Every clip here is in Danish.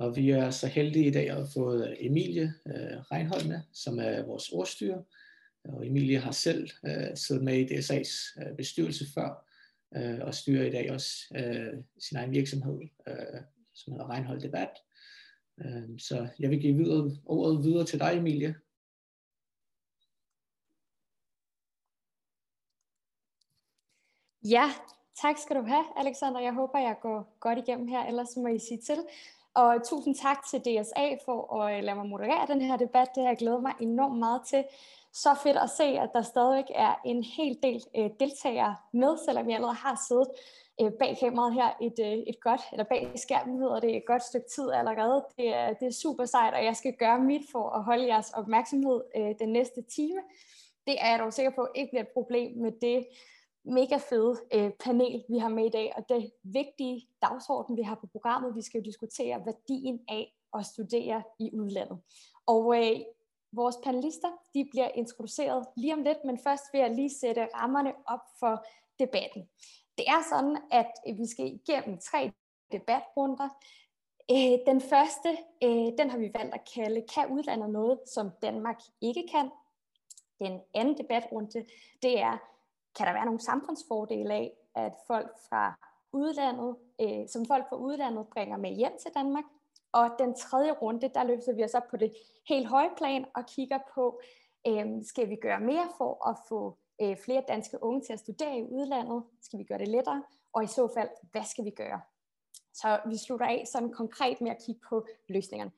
Og vi er så heldige i dag at få øh, Emilie øh, Reinhold med, som er vores ordstyre. Og Emilie har selv øh, siddet med i DSA's øh, bestyrelse før, øh, og styrer i dag også øh, sin egen virksomhed, øh, som hedder Reinhold Debat. Øh, så jeg vil give videre, ordet videre til dig, Emilie. Ja, tak skal du have, Alexander. Jeg håber, jeg går godt igennem her, ellers må I sige til. Og tusind tak til DSA for at øh, lade mig moderere den her debat. Det har jeg glædet mig enormt meget til. Så fedt at se, at der stadigvæk er en hel del øh, deltagere med, selvom jeg allerede har siddet øh, bag kameraet her et, øh, et godt, eller bag skærmen hedder det, et godt stykke tid allerede. Det er, det er super sejt, og jeg skal gøre mit for at holde jeres opmærksomhed øh, den næste time. Det er jeg dog sikker på ikke bliver et problem med det mega fede øh, panel, vi har med i dag, og det vigtige dagsorden, vi har på programmet. Vi skal jo diskutere værdien af at studere i udlandet. Og øh, vores panelister, de bliver introduceret lige om lidt, men først vil jeg lige sætte rammerne op for debatten. Det er sådan, at vi skal igennem tre debatrunder. Øh, den første, øh, den har vi valgt at kalde, kan udlandet noget, som Danmark ikke kan? Den anden debatrunde, det er, kan der være nogle samfundsfordele af, at folk fra udlandet, øh, som folk fra udlandet bringer med hjem til Danmark. Og den tredje runde, der løfter vi os op på det helt høje plan og kigger på, øh, skal vi gøre mere for at få øh, flere danske unge til at studere i udlandet? Skal vi gøre det lettere? Og i så fald, hvad skal vi gøre? Så vi slutter af sådan konkret med at kigge på løsningerne.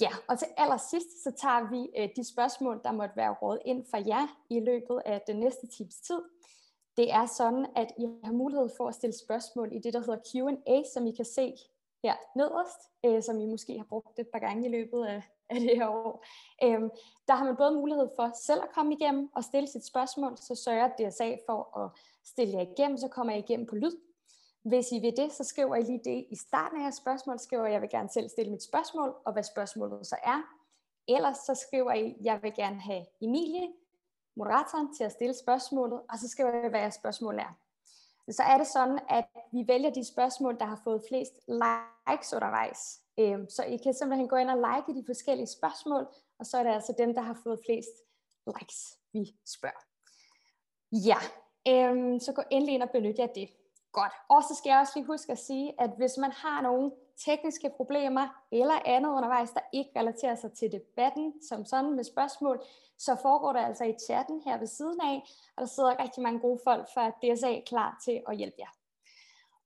Ja, og til allersidst, så tager vi øh, de spørgsmål, der måtte være råd ind for jer i løbet af den næste times tid. Det er sådan, at I har mulighed for at stille spørgsmål i det, der hedder Q&A, som I kan se her nederst, øh, som I måske har brugt et par gange i løbet af, af det her år. Øhm, der har man både mulighed for selv at komme igennem og stille sit spørgsmål, så sørger DSA altså for at stille jer igennem, så kommer I igennem på lyd. Hvis I vil det, så skriver I lige det i starten af jeres spørgsmål, skriver jeg vil gerne selv stille mit spørgsmål, og hvad spørgsmålet så er. Ellers så skriver I, jeg vil gerne have Emilie moderatoren til at stille spørgsmålet, og så skriver jeg, hvad jeres spørgsmål er. Så er det sådan, at vi vælger de spørgsmål, der har fået flest likes undervejs. Øhm, så I kan simpelthen gå ind og like de forskellige spørgsmål, og så er det altså dem, der har fået flest likes, vi spørger. Ja, øhm, så gå endelig ind og benyt jer det. Godt. Og så skal jeg også lige huske at sige, at hvis man har nogle tekniske problemer eller andet undervejs, der ikke relaterer sig til debatten som sådan med spørgsmål, så foregår det altså i chatten her ved siden af, og der sidder rigtig mange gode folk fra DSA klar til at hjælpe jer.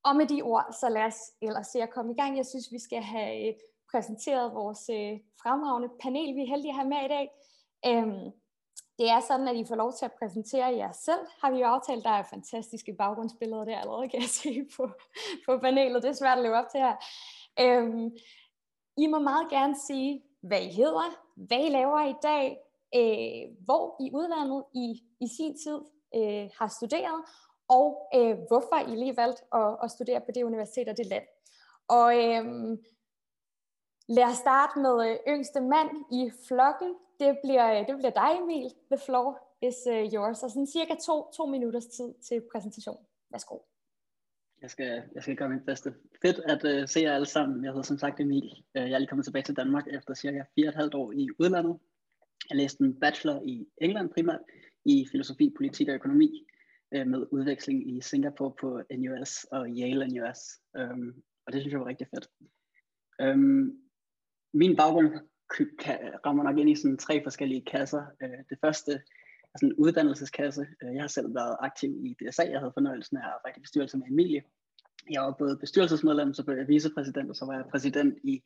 Og med de ord, så lad os ellers se at komme i gang. Jeg synes, vi skal have øh, præsenteret vores øh, fremragende panel, vi er heldige at have med i dag. Øhm, det er sådan, at I får lov til at præsentere jer selv, har vi jo aftalt. Der er fantastiske baggrundsbilleder der allerede, kan jeg se på, på panelet. Det er svært at leve op til her. Øhm, I må meget gerne sige, hvad I hedder, hvad I laver i dag, øh, hvor i udlandet I i sin tid øh, har studeret, og øh, hvorfor I lige valgt at, at studere på det universitet og det land. Og øh, lad os starte med øh, yngste mand i flokken. Det bliver, øh, det bliver dig, Emil. The floor is uh, yours. Og sådan cirka to, to minutters tid til præsentation. Værsgo. Jeg skal, jeg skal gøre mit bedste. Fedt at uh, se jer alle sammen. Jeg hedder som sagt Emil. Uh, jeg er lige kommet tilbage til Danmark efter cirka 4,5 år i udlandet. Jeg læste en bachelor i England primært, i filosofi, politik og økonomi, uh, med udveksling i Singapore på NUS og Yale NUS. Um, øhm, og det synes jeg var rigtig fedt. Um, min baggrund rammer nok ind i sådan tre forskellige kasser. Øh, det første er sådan en uddannelseskasse. Øh, jeg har selv været aktiv i DSA. Jeg havde fornøjelsen af at arbejde i bestyrelse med Emilie. Jeg var både bestyrelsesmedlem, så blev jeg vicepræsident, og så var jeg præsident i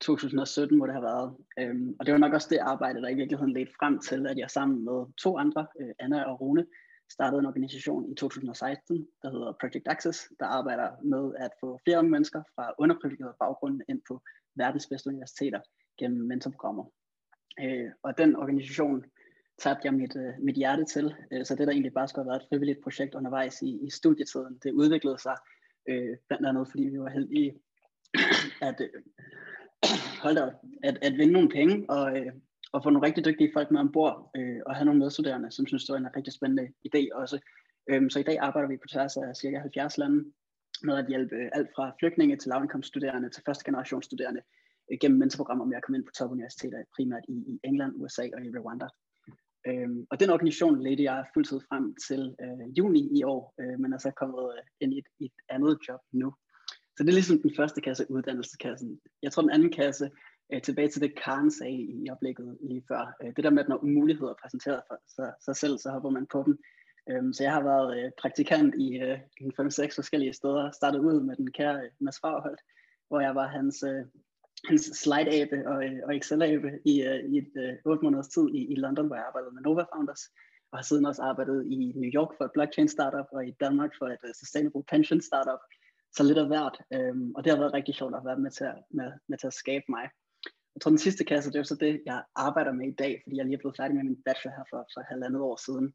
2017, hvor det har været. Øhm, og det var nok også det arbejde, der i virkeligheden ledte frem til, at jeg sammen med to andre, øh, Anna og Rune, startede en organisation i 2016, der hedder Project Access, der arbejder med at få flere mennesker fra underprivilegerede baggrunde ind på verdens bedste universiteter gennem mentorprogrammer. Øh, og den organisation tabte jeg mit, øh, mit hjerte til, øh, så det der egentlig bare skulle have været et frivilligt projekt undervejs i, i studietiden, det udviklede sig øh, blandt andet fordi vi var heldige at, øh, hold op, at, at vinde nogle penge og, øh, og få nogle rigtig dygtige folk med ombord øh, og have nogle medstuderende, som synes, det var en rigtig spændende idé også. Øhm, så i dag arbejder vi på tværs af cirka 70 lande med at hjælpe alt fra flygtninge til lavindkomststuderende til første generation studerende øh, gennem mentorprogrammer med at komme ind på topuniversiteter, primært i, i England, USA og i Rwanda. Øhm, og den organisation ledte jeg fuldtid frem til øh, juni i år, øh, men er så kommet øh, ind i et, et andet job nu. Så det er ligesom den første kasse, uddannelseskassen. Jeg tror, den anden kasse, øh, tilbage til det Karen sagde i oplægget lige før, øh, det der med, at når muligheder er præsenteret for sig, sig selv, så hopper man på dem. Øhm, så jeg har været øh, praktikant i øh, 5-6 forskellige steder, startet ud med den kære øh, Mads Farholt, hvor jeg var hans, øh, hans slide-abe og, øh, og Excel-abe i, øh, i et øh, 8 måneders tid i, i London, hvor jeg arbejdede med Nova Founders, og har siden også arbejdet i New York for et blockchain startup, og i Danmark for et uh, sustainable pension startup, så lidt af hvert, øhm, og det har været rigtig sjovt at være med til, at, med, med til at skabe mig. Jeg tror, den sidste kasse, det er jo så det, jeg arbejder med i dag, fordi jeg lige er blevet færdig med min bachelor her for, for halvandet år siden.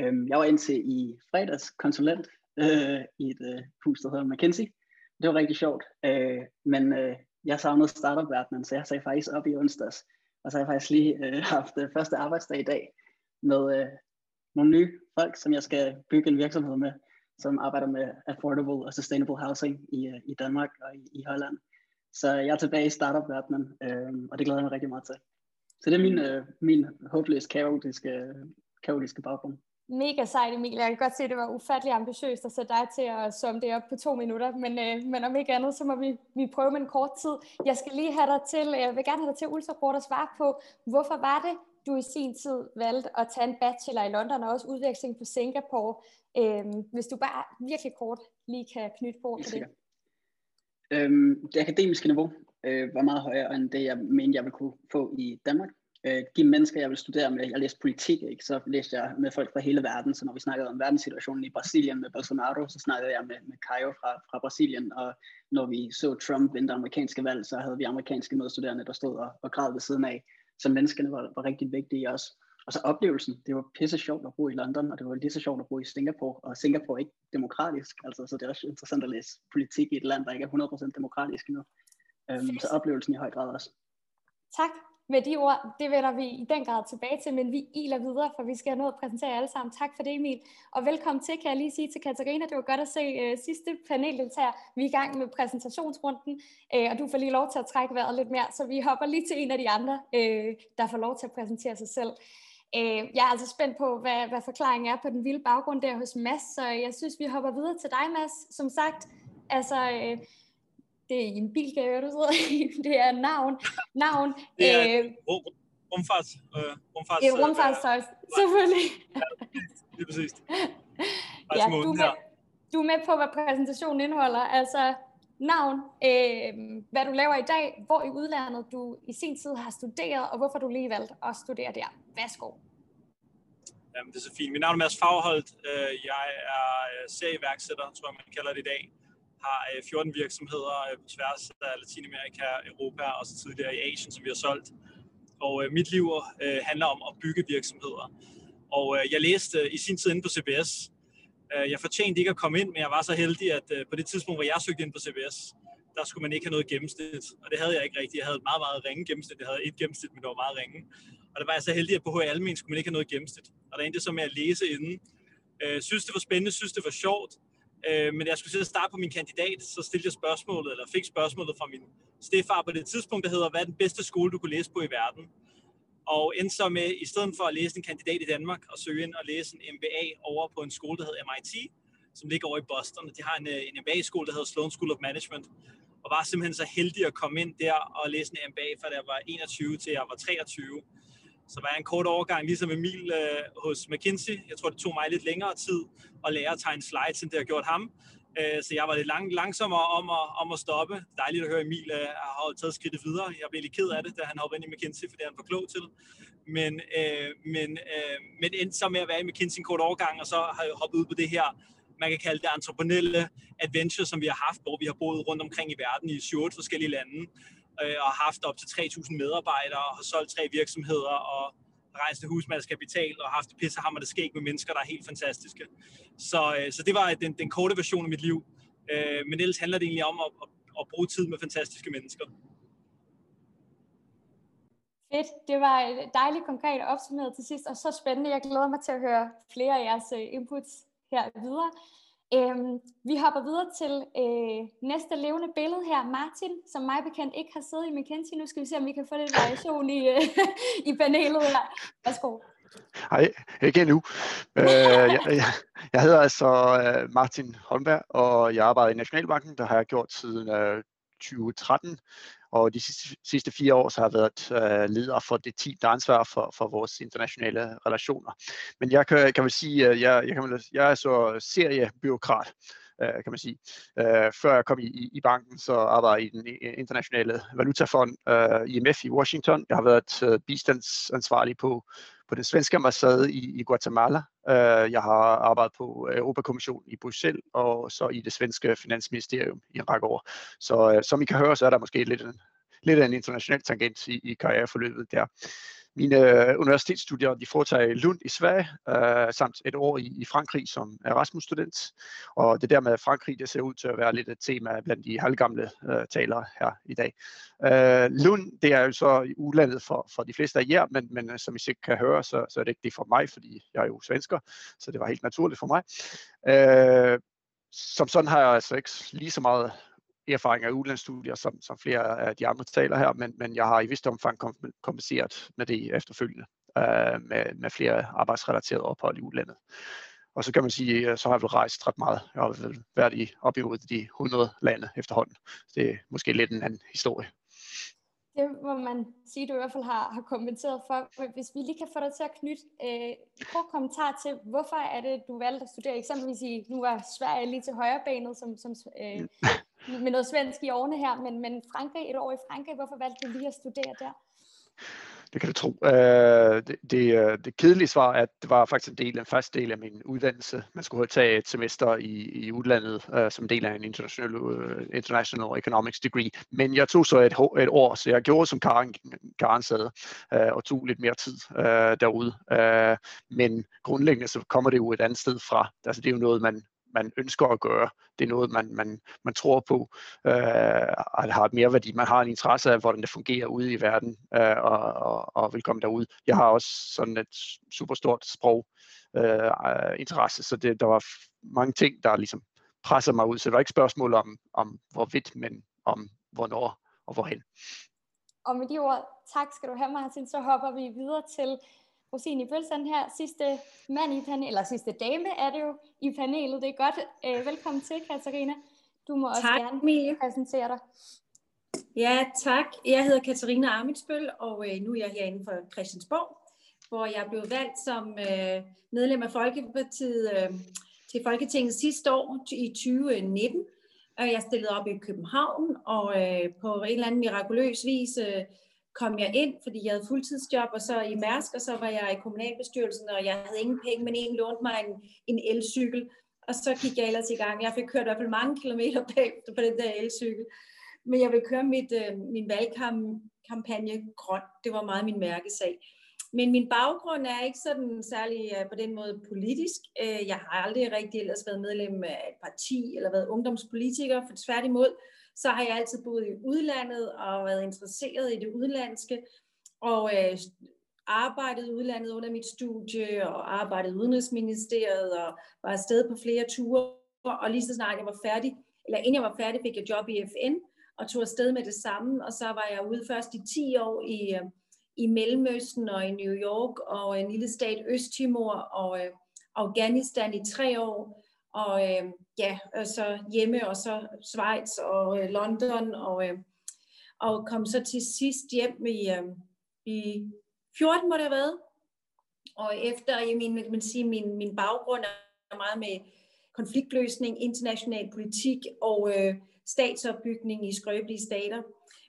Øhm, jeg var indtil i fredags konsulent øh, i et øh, hus, der hedder McKinsey. Det var rigtig sjovt, øh, men øh, jeg savnede startup-verdenen, så jeg sagde faktisk op i onsdags. Og så har jeg faktisk lige øh, haft øh, første arbejdsdag i dag med øh, nogle nye folk, som jeg skal bygge en virksomhed med, som arbejder med affordable og sustainable housing i, øh, i Danmark og i, i Holland. Så jeg er tilbage i startup-verdenen, øh, og det glæder jeg mig rigtig meget til. Så det er min, øh, min håbløst kaotiske, kaotiske baggrund. Mega sejt, Emil. Jeg kan godt se, at det var ufattelig ambitiøst at sætte dig til at summe det op på to minutter, men, øh, men om ikke andet, så må vi, vi prøve med en kort tid. Jeg skal lige have dig til, øh, jeg vil gerne have dig til ultrakort at svare på, hvorfor var det, du i sin tid valgte at tage en bachelor i London og også udveksling på Singapore. Øh, hvis du bare virkelig kort lige kan knytte på det. Øhm, det akademiske niveau øh, var meget højere end det, jeg mente, jeg ville kunne få i Danmark øh, de mennesker, jeg vil studere med. Jeg læste politik, ikke? så læste jeg med folk fra hele verden. Så når vi snakkede om verdenssituationen i Brasilien med Bolsonaro, så snakkede jeg med, med Caio fra, fra Brasilien. Og når vi så Trump vinde amerikanske valg, så havde vi amerikanske medstuderende, der stod og, og græd ved siden af. Så menneskene var, var rigtig vigtige også. Og så oplevelsen, det var pisse sjovt at bo i London, og det var lige så sjovt at bo i Singapore, og Singapore er ikke demokratisk, altså, så det er også interessant at læse politik i et land, der ikke er 100% demokratisk endnu. Um, så oplevelsen i høj grad også. Tak med de ord, det vender vi i den grad tilbage til, men vi iler videre, for vi skal have noget at præsentere alle sammen. Tak for det, Emil. Og velkommen til, kan jeg lige sige til Katarina. Det var godt at se uh, sidste paneldeltager. Vi er i gang med præsentationsrunden, uh, og du får lige lov til at trække vejret lidt mere, så vi hopper lige til en af de andre, uh, der får lov til at præsentere sig selv. Øh, jeg er altså spændt på, hvad, hvad forklaringen er på den vilde baggrund der hos Mads, så jeg synes, vi hopper videre til dig, Mads. Som sagt, altså... øh, det er en bil, kan jeg du sidder Det er navn. navn det er øh, rumfart. Øh, rumfart. Det er rumfartstøj, øh, selvfølgelig. ja, det er præcis. ja, du, er med, du er med på, hvad præsentationen indeholder. Altså navn, øh, hvad du laver i dag, hvor i udlandet du i sin tid har studeret, og hvorfor du lige valgte at studere der. Værsgo. Jamen, det er så fint. Mit navn er Mads Fagholdt. Øh, jeg er serieværksætter, tror jeg, man kalder det i dag har øh, 14 virksomheder øh, på tværs af Latinamerika, Europa og så tidligere i Asien, som vi har solgt. Og øh, mit liv handler om at bygge virksomheder. Og jeg læste i sin tid inde på CBS. Jeg fortjente ikke at komme ind, men jeg var så heldig, at på det tidspunkt, hvor jeg søgte ind på CBS, der skulle man ikke have noget gennemsnit. Og det havde jeg ikke rigtigt. Jeg havde et meget, meget ringe gennemsnit. Jeg havde et gennemsnit, men det var meget ringe. Og der var jeg så heldig, at på HL Almen skulle man ikke have noget gennemsnit. Og der endte så med at læse inden. Øh, synes det var spændende, synes det var sjovt. Øh, men jeg skulle sidde og starte på min kandidat, så stillede jeg spørgsmålet, eller fik spørgsmålet fra min stefar på det tidspunkt, der hedder, hvad er den bedste skole, du kunne læse på i verden? Og endte så med, i stedet for at læse en kandidat i Danmark, og søge ind og læse en MBA over på en skole, der hedder MIT, som ligger over i Boston. De har en, øh, en MBA-skole, der hedder Sloan School of Management, og var simpelthen så heldig at komme ind der og læse en MBA, fra da jeg var 21 til jeg var 23. Så var jeg en kort overgang, ligesom Emil øh, hos McKinsey. Jeg tror, det tog mig lidt længere tid at lære at tegne slides, end det har gjort ham. Øh, så jeg var lidt lang, langsommere om at, om at stoppe. Dejligt at høre, Emil øh, har taget skridtet videre. Jeg blev lidt ked af det, da han hoppede ind i McKinsey, for det er han for klog til. Men, øh, men, øh, men endte så med at være i McKinsey en kort overgang, og så har jeg hoppet ud på det her, man kan kalde det entreprenelle adventure, som vi har haft, hvor vi har boet rundt omkring i verden i 7 forskellige lande øh, og haft op til 3.000 medarbejdere, og har solgt tre virksomheder, og rejst til husmandskapital, og haft det pissehammer, det skæg med mennesker, der er helt fantastiske. Så, øh, så det var den, den korte version af mit liv. Øh, men ellers handler det egentlig om at, at, at bruge tid med fantastiske mennesker. Fedt. Det var dejligt konkret opsummeret til sidst, og så spændende. Jeg glæder mig til at høre flere af jeres øh, inputs her videre. Øhm, vi hopper videre til øh, næste levende billede her. Martin, som mig bekendt ikke har siddet i McKinsey. Nu skal vi se, om vi kan få lidt variation i, øh, i panelet her. Værsgo. Hej, ikke endnu. Øh, jeg, jeg, jeg hedder altså øh, Martin Holmberg, og jeg arbejder i Nationalbanken. Der har jeg gjort siden øh, 2013. Og de sidste, sidste fire år så har jeg været øh, leder for det team, der er ansvar for, for vores internationale relationer. Men jeg kan, kan vel sige, at jeg, jeg, kan, jeg er så seriebyråkrat øh, kan man sige. Øh, før jeg kom i, i banken, så arbejdede jeg i den øh, internationale valutafond, øh, IMF i Washington. Jeg har været øh, bistandsansvarlig på, på den svenske ambassade i, i Guatemala. Øh, jeg har arbejdet på øh, Europakommissionen i Bruxelles og så i det svenske finansministerium i en række år. Så øh, som I kan høre, så er der måske lidt en, lidt af en international tangent i, i karriereforløbet der. Mine øh, universitetsstudier de foretager i Lund i Sverige, øh, samt et år i, i Frankrig som Erasmus-student. Og det der med Frankrig, det ser ud til at være lidt et tema blandt de halvgamle øh, talere her i dag. Øh, Lund, det er jo så udlandet for, for de fleste af jer, men, men øh, som I sikkert kan høre, så, så er det ikke det for mig, fordi jeg er jo svensker, så det var helt naturligt for mig. Øh, som sådan har jeg altså ikke lige så meget erfaring af udlandsstudier, som, som flere af de andre taler her, men, men jeg har i vist omfang kompenseret med det efterfølgende, øh, med, med flere arbejdsrelaterede ophold i udlandet. Og så kan man sige, øh, så har jeg vel rejst ret meget. Jeg har vel været i op imod de 100 lande efterhånden. Det er måske lidt en anden historie. Det må man sige, du i hvert fald har, har kommenteret for. Hvis vi lige kan få dig til at knytte øh, kort kommentar til, hvorfor er det, du valgte at studere eksempelvis i, nu var Sverige lige til højre benet, som, som øh, med noget svensk i årene her, men, men Frankrig, et år i Frankrig, hvorfor valgte du lige at studere der? Det kan du tro. Øh, det, det, øh, det kedelige svar er, at det var faktisk en del, en første del af min uddannelse. Man skulle tage et semester i, i udlandet uh, som del af en international, uh, international economics degree. Men jeg tog så et, et år, så jeg gjorde som Karen, Karen sagde, uh, og tog lidt mere tid uh, derude. Uh, men grundlæggende så kommer det jo et andet sted fra. Altså det er jo noget, man man ønsker at gøre. Det er noget, man, man, man tror på, øh, at har mere værdi. Man har en interesse af, hvordan det fungerer ude i verden, øh, og, og, og vil komme derud. Jeg har også sådan et super stort sprog øh, interesse, så det, der var mange ting, der ligesom presser mig ud. Så det var ikke spørgsmål om, om hvorvidt, men om hvornår og hvorhen. Og med de ord, tak skal du have, Martin. Så hopper vi videre til rosin i pølsen her. Sidste mand i panelet, eller sidste dame er det jo i panelet. Det er godt. Øh, velkommen til, Katarina. Du må også tak, gerne Emilie. præsentere dig. Ja, tak. Jeg hedder Katarina Armitsbøl, og øh, nu er jeg herinde for Christiansborg, hvor jeg blev valgt som øh, medlem af Folkepartiet øh, til Folketinget sidste år i 2019. Og jeg stillede op i København, og øh, på en eller anden mirakuløs vis øh, kom jeg ind, fordi jeg havde fuldtidsjob, og så i Mærsk, og så var jeg i kommunalbestyrelsen, og jeg havde ingen penge, men en lånte mig en, en elcykel, og så gik jeg ellers i gang. Jeg fik kørt i hvert fald mange kilometer bag på den der elcykel. Men jeg vil køre mit, øh, min valgkampagne grønt. Det var meget min mærkesag. Men min baggrund er ikke sådan særlig øh, på den måde politisk. Øh, jeg har aldrig rigtig ellers været medlem af et parti eller været ungdomspolitiker, for tværtimod så har jeg altid boet i udlandet og været interesseret i det udlandske, og øh, arbejdet i udlandet under mit studie, og arbejdet i Udenrigsministeriet, og var afsted på flere ture, og lige så snart jeg var færdig, eller inden jeg var færdig, fik jeg job i FN, og tog afsted med det samme, og så var jeg ude først i 10 år i, øh, i Mellemøsten og i New York, og en lille stat Østtimor, og øh, Afghanistan i tre år, og øh, ja, og så hjemme, og så Schweiz og øh, London, og, øh, og kom så til sidst hjem i, øh, i 14 må det have været. Og efter, jeg min, man sige, min, min baggrund er meget med konfliktløsning, international politik og øh, statsopbygning i skrøbelige stater.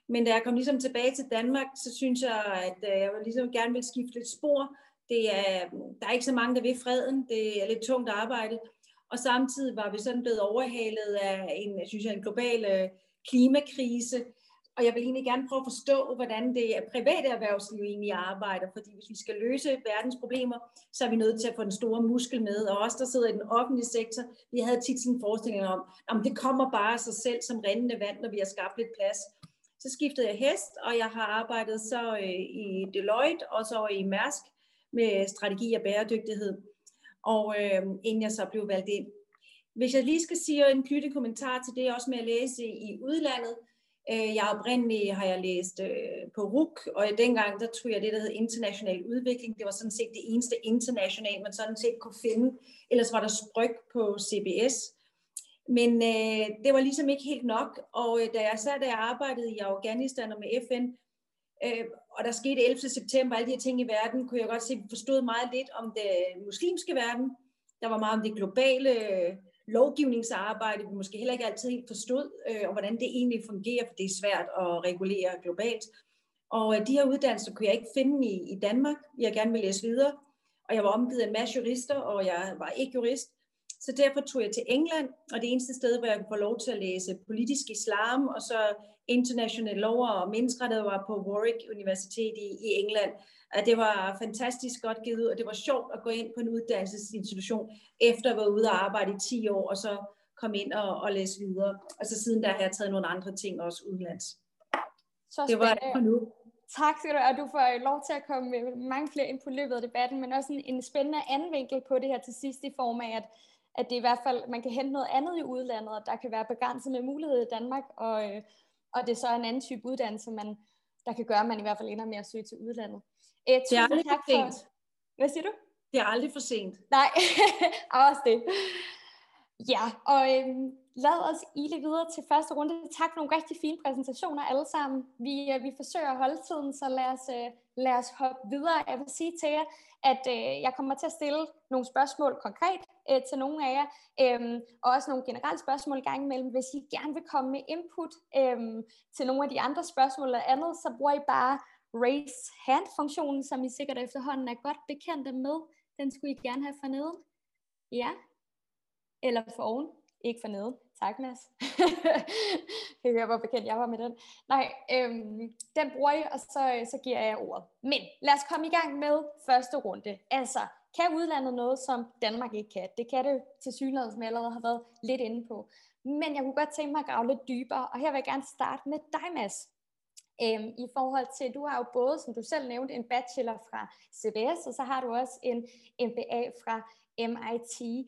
Men da jeg kom ligesom tilbage til Danmark, så synes jeg, at øh, jeg ligesom gerne vil skifte lidt spor. Det er, der er ikke så mange, der vil freden. Det er lidt tungt arbejde og samtidig var vi sådan blevet overhalet af en, jeg synes jeg, en global øh, klimakrise, og jeg vil egentlig gerne prøve at forstå, hvordan det private erhvervsliv egentlig arbejder, fordi hvis vi skal løse verdens problemer, så er vi nødt til at få den store muskel med, og os, der sidder i den offentlige sektor, vi havde tit sådan en forestilling om, om det kommer bare af sig selv som rendende vand, når vi har skabt lidt plads. Så skiftede jeg hest, og jeg har arbejdet så øh, i Deloitte, og så i Mærsk med strategi og bæredygtighed og øh, inden jeg så blev valgt ind. Hvis jeg lige skal sige en knytte kommentar til det, også med at læse i udlandet. Øh, jeg oprindeligt har jeg læst øh, på RUK, og dengang der tog jeg det, der hed international udvikling. Det var sådan set det eneste international, man sådan set kunne finde. Ellers var der spryg på CBS. Men øh, det var ligesom ikke helt nok, og øh, da jeg sad, da jeg arbejdede i Afghanistan og med FN, øh, og der skete 11. september, alle de her ting i verden, kunne jeg godt se, vi forstod meget lidt om det muslimske verden. Der var meget om det globale øh, lovgivningsarbejde, vi måske heller ikke altid helt forstod, øh, og hvordan det egentlig fungerer, for det er svært at regulere globalt. Og øh, de her uddannelser kunne jeg ikke finde i, i Danmark. Jeg gerne ville læse videre, og jeg var omgivet af en masse jurister, og jeg var ikke jurist. Så derfor tog jeg til England, og det eneste sted, hvor jeg kunne få lov til at læse politisk islam, og så international lov og menneskerettigheder var på Warwick Universitet i, i England. Det var fantastisk godt givet ud, og det var sjovt at gå ind på en uddannelsesinstitution, efter at været ude og arbejde i 10 år, og så komme ind og, og læse videre. Og så siden der har jeg taget nogle andre ting også udenlands. Så det var det for nu. Tak skal du og du får lov til at komme med mange flere ind på løbet af debatten, men også en, en spændende anden vinkel på det her til sidst i form af, at at det i hvert fald, man kan hente noget andet i udlandet, og der kan være begrænset med mulighed i Danmark, og, øh, og det er så en anden type uddannelse, man, der kan gøre, at man i hvert fald ender med at søge til udlandet. Æ, det er aldrig for sent. For... Hvad siger du? Det er aldrig for sent. Nej, også det. Ja, og øhm, lad os ile videre til første runde. Tak for nogle rigtig fine præsentationer alle sammen. Vi, øh, vi forsøger at holde tiden, så lad os, øh, lad os hoppe videre. Jeg vil sige til jer, at øh, jeg kommer til at stille nogle spørgsmål konkret øh, til nogle af jer, øh, og også nogle generelle spørgsmål gang imellem. Hvis I gerne vil komme med input øh, til nogle af de andre spørgsmål eller andet, så bruger I bare raise hand-funktionen, som I sikkert efterhånden er godt bekendte med. Den skulle I gerne have forneden. Ja, eller for oven, ikke for nede. Tak, Mads. jeg høre, hvor bekendt jeg var med den. Nej, øhm, den bruger jeg, og så, øh, så giver jeg ordet. Men lad os komme i gang med første runde. Altså, kan udlandet noget, som Danmark ikke kan? Det kan det til synligheden, som jeg allerede har været lidt inde på. Men jeg kunne godt tænke mig at grave lidt dybere, og her vil jeg gerne starte med dig, Mads. Øhm, I forhold til, du har jo både, som du selv nævnte, en bachelor fra CBS, og så har du også en MBA fra MIT.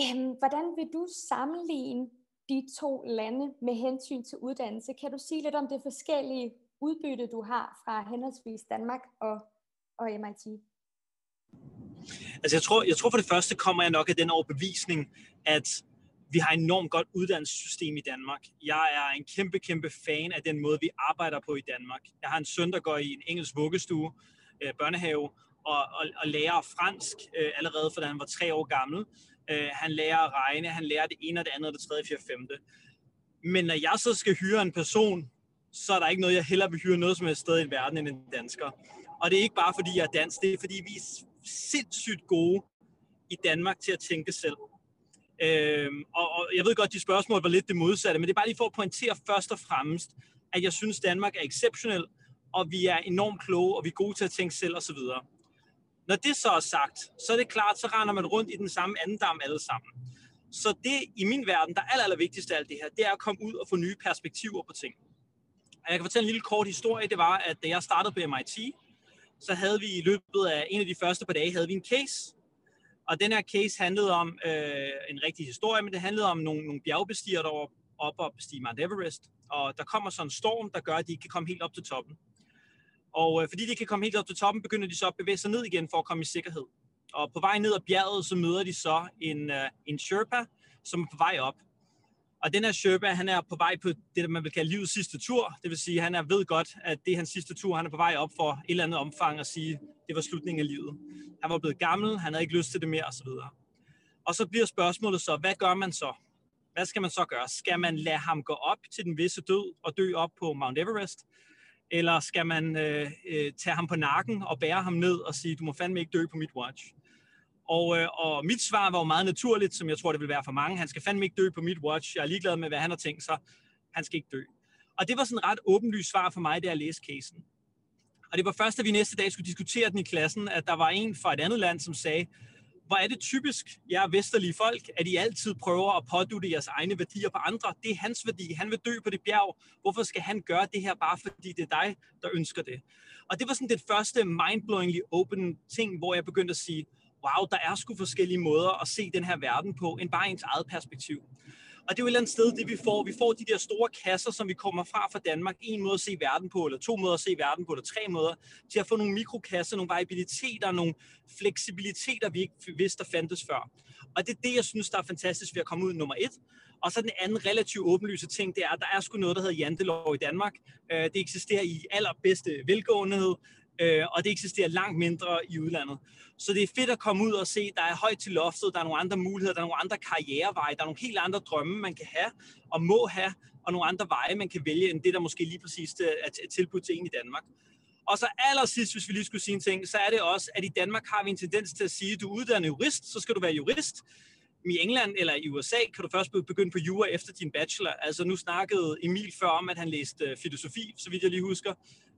Øhm, hvordan vil du sammenligne de to lande med hensyn til uddannelse? Kan du sige lidt om det forskellige udbytte, du har fra henholdsvis Danmark og, og MIT? Altså jeg tror, jeg tror for det første kommer jeg nok af den overbevisning, at vi har enormt godt uddannelsessystem i Danmark. Jeg er en kæmpe, kæmpe fan af den måde, vi arbejder på i Danmark. Jeg har en søn, der går i en engelsk vuggestue, øh, børnehave, og, og, og lærer fransk øh, allerede, fra da han var tre år gammel. Øh, han lærer at regne, han lærer det ene og det andet og det tredje, fjerde, femte. Men når jeg så skal hyre en person, så er der ikke noget, jeg hellere vil hyre noget som helst sted i verden end en dansker. Og det er ikke bare fordi jeg er dansk, det er fordi vi er sindssygt gode i Danmark til at tænke selv. Øhm, og, og jeg ved godt, de spørgsmål var lidt det modsatte, men det er bare lige for at pointere først og fremmest, at jeg synes, Danmark er exceptionel, og vi er enormt kloge, og vi er gode til at tænke selv osv. Når det så er sagt, så er det klart, så render man rundt i den samme andendam alle sammen. Så det i min verden, der er aller, aller vigtigst af alt det her, det er at komme ud og få nye perspektiver på ting. Og jeg kan fortælle en lille kort historie. Det var, at da jeg startede på MIT, så havde vi i løbet af en af de første par dage, havde vi en case. Og den her case handlede om øh, en rigtig historie, men det handlede om nogle, nogle bjergbestiger, der var op og bestige Mount Everest. Og der kommer sådan en storm, der gør, at de ikke kan komme helt op til toppen. Og øh, fordi de kan komme helt op til toppen, begynder de så at bevæge sig ned igen for at komme i sikkerhed. Og på vej ned ad bjerget, så møder de så en, øh, en Sherpa, som er på vej op. Og den her Sherpa, han er på vej på det, man vil kalde livets sidste tur. Det vil sige, han er ved godt, at det er hans sidste tur. Han er på vej op for et eller andet omfang at sige, det var slutningen af livet. Han var blevet gammel, han havde ikke lyst til det mere osv. Og så bliver spørgsmålet så, hvad gør man så? Hvad skal man så gøre? Skal man lade ham gå op til den visse død og dø op på Mount Everest? Eller skal man øh, øh, tage ham på nakken og bære ham ned og sige, du må fandme ikke dø på mit watch? Og, øh, og mit svar var jo meget naturligt, som jeg tror, det vil være for mange. Han skal fandme ikke dø på mit watch. Jeg er ligeglad med, hvad han har tænkt sig. Han skal ikke dø. Og det var sådan et ret åbenlyst svar for mig, da jeg læste casen. Og det var først, da vi næste dag skulle diskutere den i klassen, at der var en fra et andet land, som sagde, hvor er det typisk, jer vesterlige folk, at I altid prøver at pådute jeres egne værdier på andre. Det er hans værdi. Han vil dø på det bjerg. Hvorfor skal han gøre det her, bare fordi det er dig, der ønsker det? Og det var sådan det første mindblowingly open ting, hvor jeg begyndte at sige, wow, der er sgu forskellige måder at se den her verden på, end bare ens eget perspektiv. Og det er jo et eller andet sted, det vi får. Vi får de der store kasser, som vi kommer fra fra Danmark. En måde at se verden på, eller to måder at se verden på, eller tre måder. Til at få nogle mikrokasser, nogle variabiliteter, nogle fleksibiliteter, vi ikke vidste, der fandtes før. Og det er det, jeg synes, der er fantastisk ved at komme ud nummer et. Og så den anden relativt åbenlyse ting, det er, at der er sgu noget, der hedder jantelov i Danmark. Øh, det eksisterer i allerbedste velgåenhed, øh, og det eksisterer langt mindre i udlandet. Så det er fedt at komme ud og se, der er højt til loftet, der er nogle andre muligheder, der er nogle andre karriereveje, der er nogle helt andre drømme, man kan have og må have, og nogle andre veje, man kan vælge, end det, der måske lige præcis er tilbudt til en i Danmark. Og så allersidst, hvis vi lige skulle sige en ting, så er det også, at i Danmark har vi en tendens til at sige, at du er uddannet jurist, så skal du være jurist. I England eller i USA kan du først begynde på jura efter din bachelor. Altså nu snakkede Emil før om, at han læste øh, filosofi, så vidt jeg lige husker,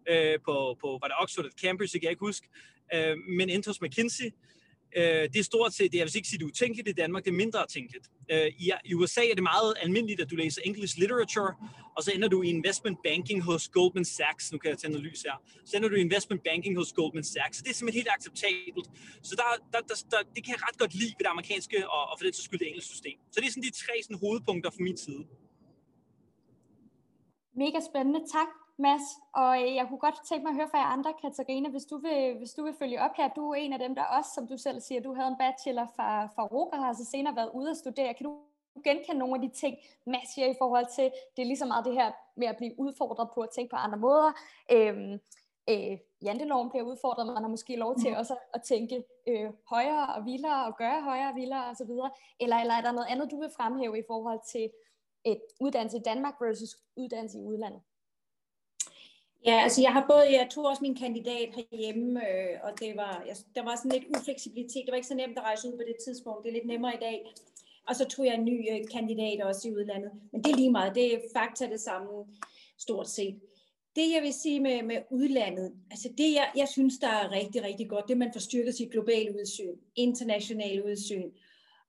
øh, på, på var det Oxford Cambridge, det kan jeg ikke huske, øh, men endte hos McKinsey. Øh, det er stort set, det jeg vil ikke sige, det er utænkeligt i Danmark, det er mindre tænkeligt. Øh, i, I USA er det meget almindeligt, at du læser English Literature, og så ender du i investment banking hos Goldman Sachs. Nu kan jeg tænde lys her. Så ender du i investment banking hos Goldman Sachs. Så det er simpelthen helt acceptabelt. Så der, der, der, der, det kan jeg ret godt lide ved det amerikanske, og, og for det så skyld det engelske system. Så det er sådan de tre sådan, hovedpunkter fra min side. Mega spændende. Tak. Mads, og øh, jeg kunne godt tænke mig at høre fra jer andre, Katarina, hvis du vil, hvis du vil følge op her. Du er en af dem, der også, som du selv siger, du havde en bachelor fra, fra Roger, og har så senere været ude at studere. Kan du genkende nogle af de ting, Mads siger i forhold til, det er lige så meget det her med at blive udfordret på at tænke på andre måder. Øhm, øh, janteloven bliver udfordret, man har måske lov til mm. også at tænke øh, højere og vildere, og gøre højere og vildere osv. Eller, eller er der noget andet, du vil fremhæve i forhold til et uddannelse i Danmark versus uddannelse i udlandet? Ja, altså jeg har både, jeg tog også min kandidat herhjemme, øh, og det var, jeg, der var sådan lidt ufleksibilitet. Det var ikke så nemt at rejse ud på det tidspunkt. Det er lidt nemmere i dag. Og så tog jeg en ny øh, kandidat også i udlandet. Men det er lige meget. Det er fakta det samme stort set. Det jeg vil sige med, med udlandet, altså det jeg, jeg synes, der er rigtig, rigtig godt, det man får styrket sit globale udsyn, internationale udsyn.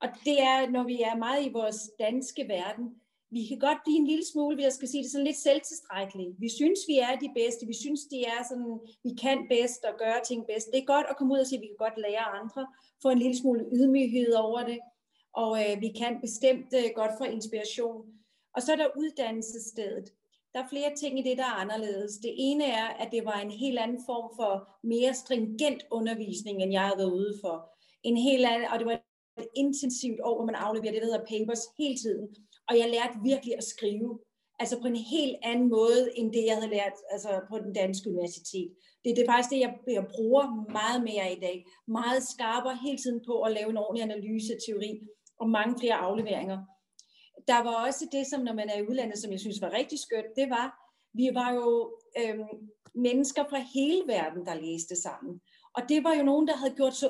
Og det er, når vi er meget i vores danske verden, vi kan godt blive en lille smule, jeg skal sige det sådan lidt selvtilstrækkelige. Vi synes, vi er de bedste. Vi synes, de er sådan, vi kan bedst og gøre ting bedst. Det er godt at komme ud og sige, at vi kan godt lære andre, få en lille smule ydmyghed over det, og øh, vi kan bestemt øh, godt få inspiration. Og så er der uddannelsesstedet. Der er flere ting i det, der er anderledes. Det ene er, at det var en helt anden form for mere stringent undervisning, end jeg havde været ude for. En helt anden, og det var et intensivt år, hvor man afleverer det, der hedder papers hele tiden. Og jeg lærte virkelig at skrive, altså på en helt anden måde, end det jeg havde lært altså på den danske universitet. Det, det er faktisk det, jeg, jeg bruger meget mere i dag. Meget skarpere hele tiden på at lave en ordentlig analyse, teori og mange flere afleveringer. Der var også det, som når man er i udlandet, som jeg synes var rigtig skønt, det var, vi var jo øhm, mennesker fra hele verden, der læste sammen. Og det var jo nogen, der havde gjort så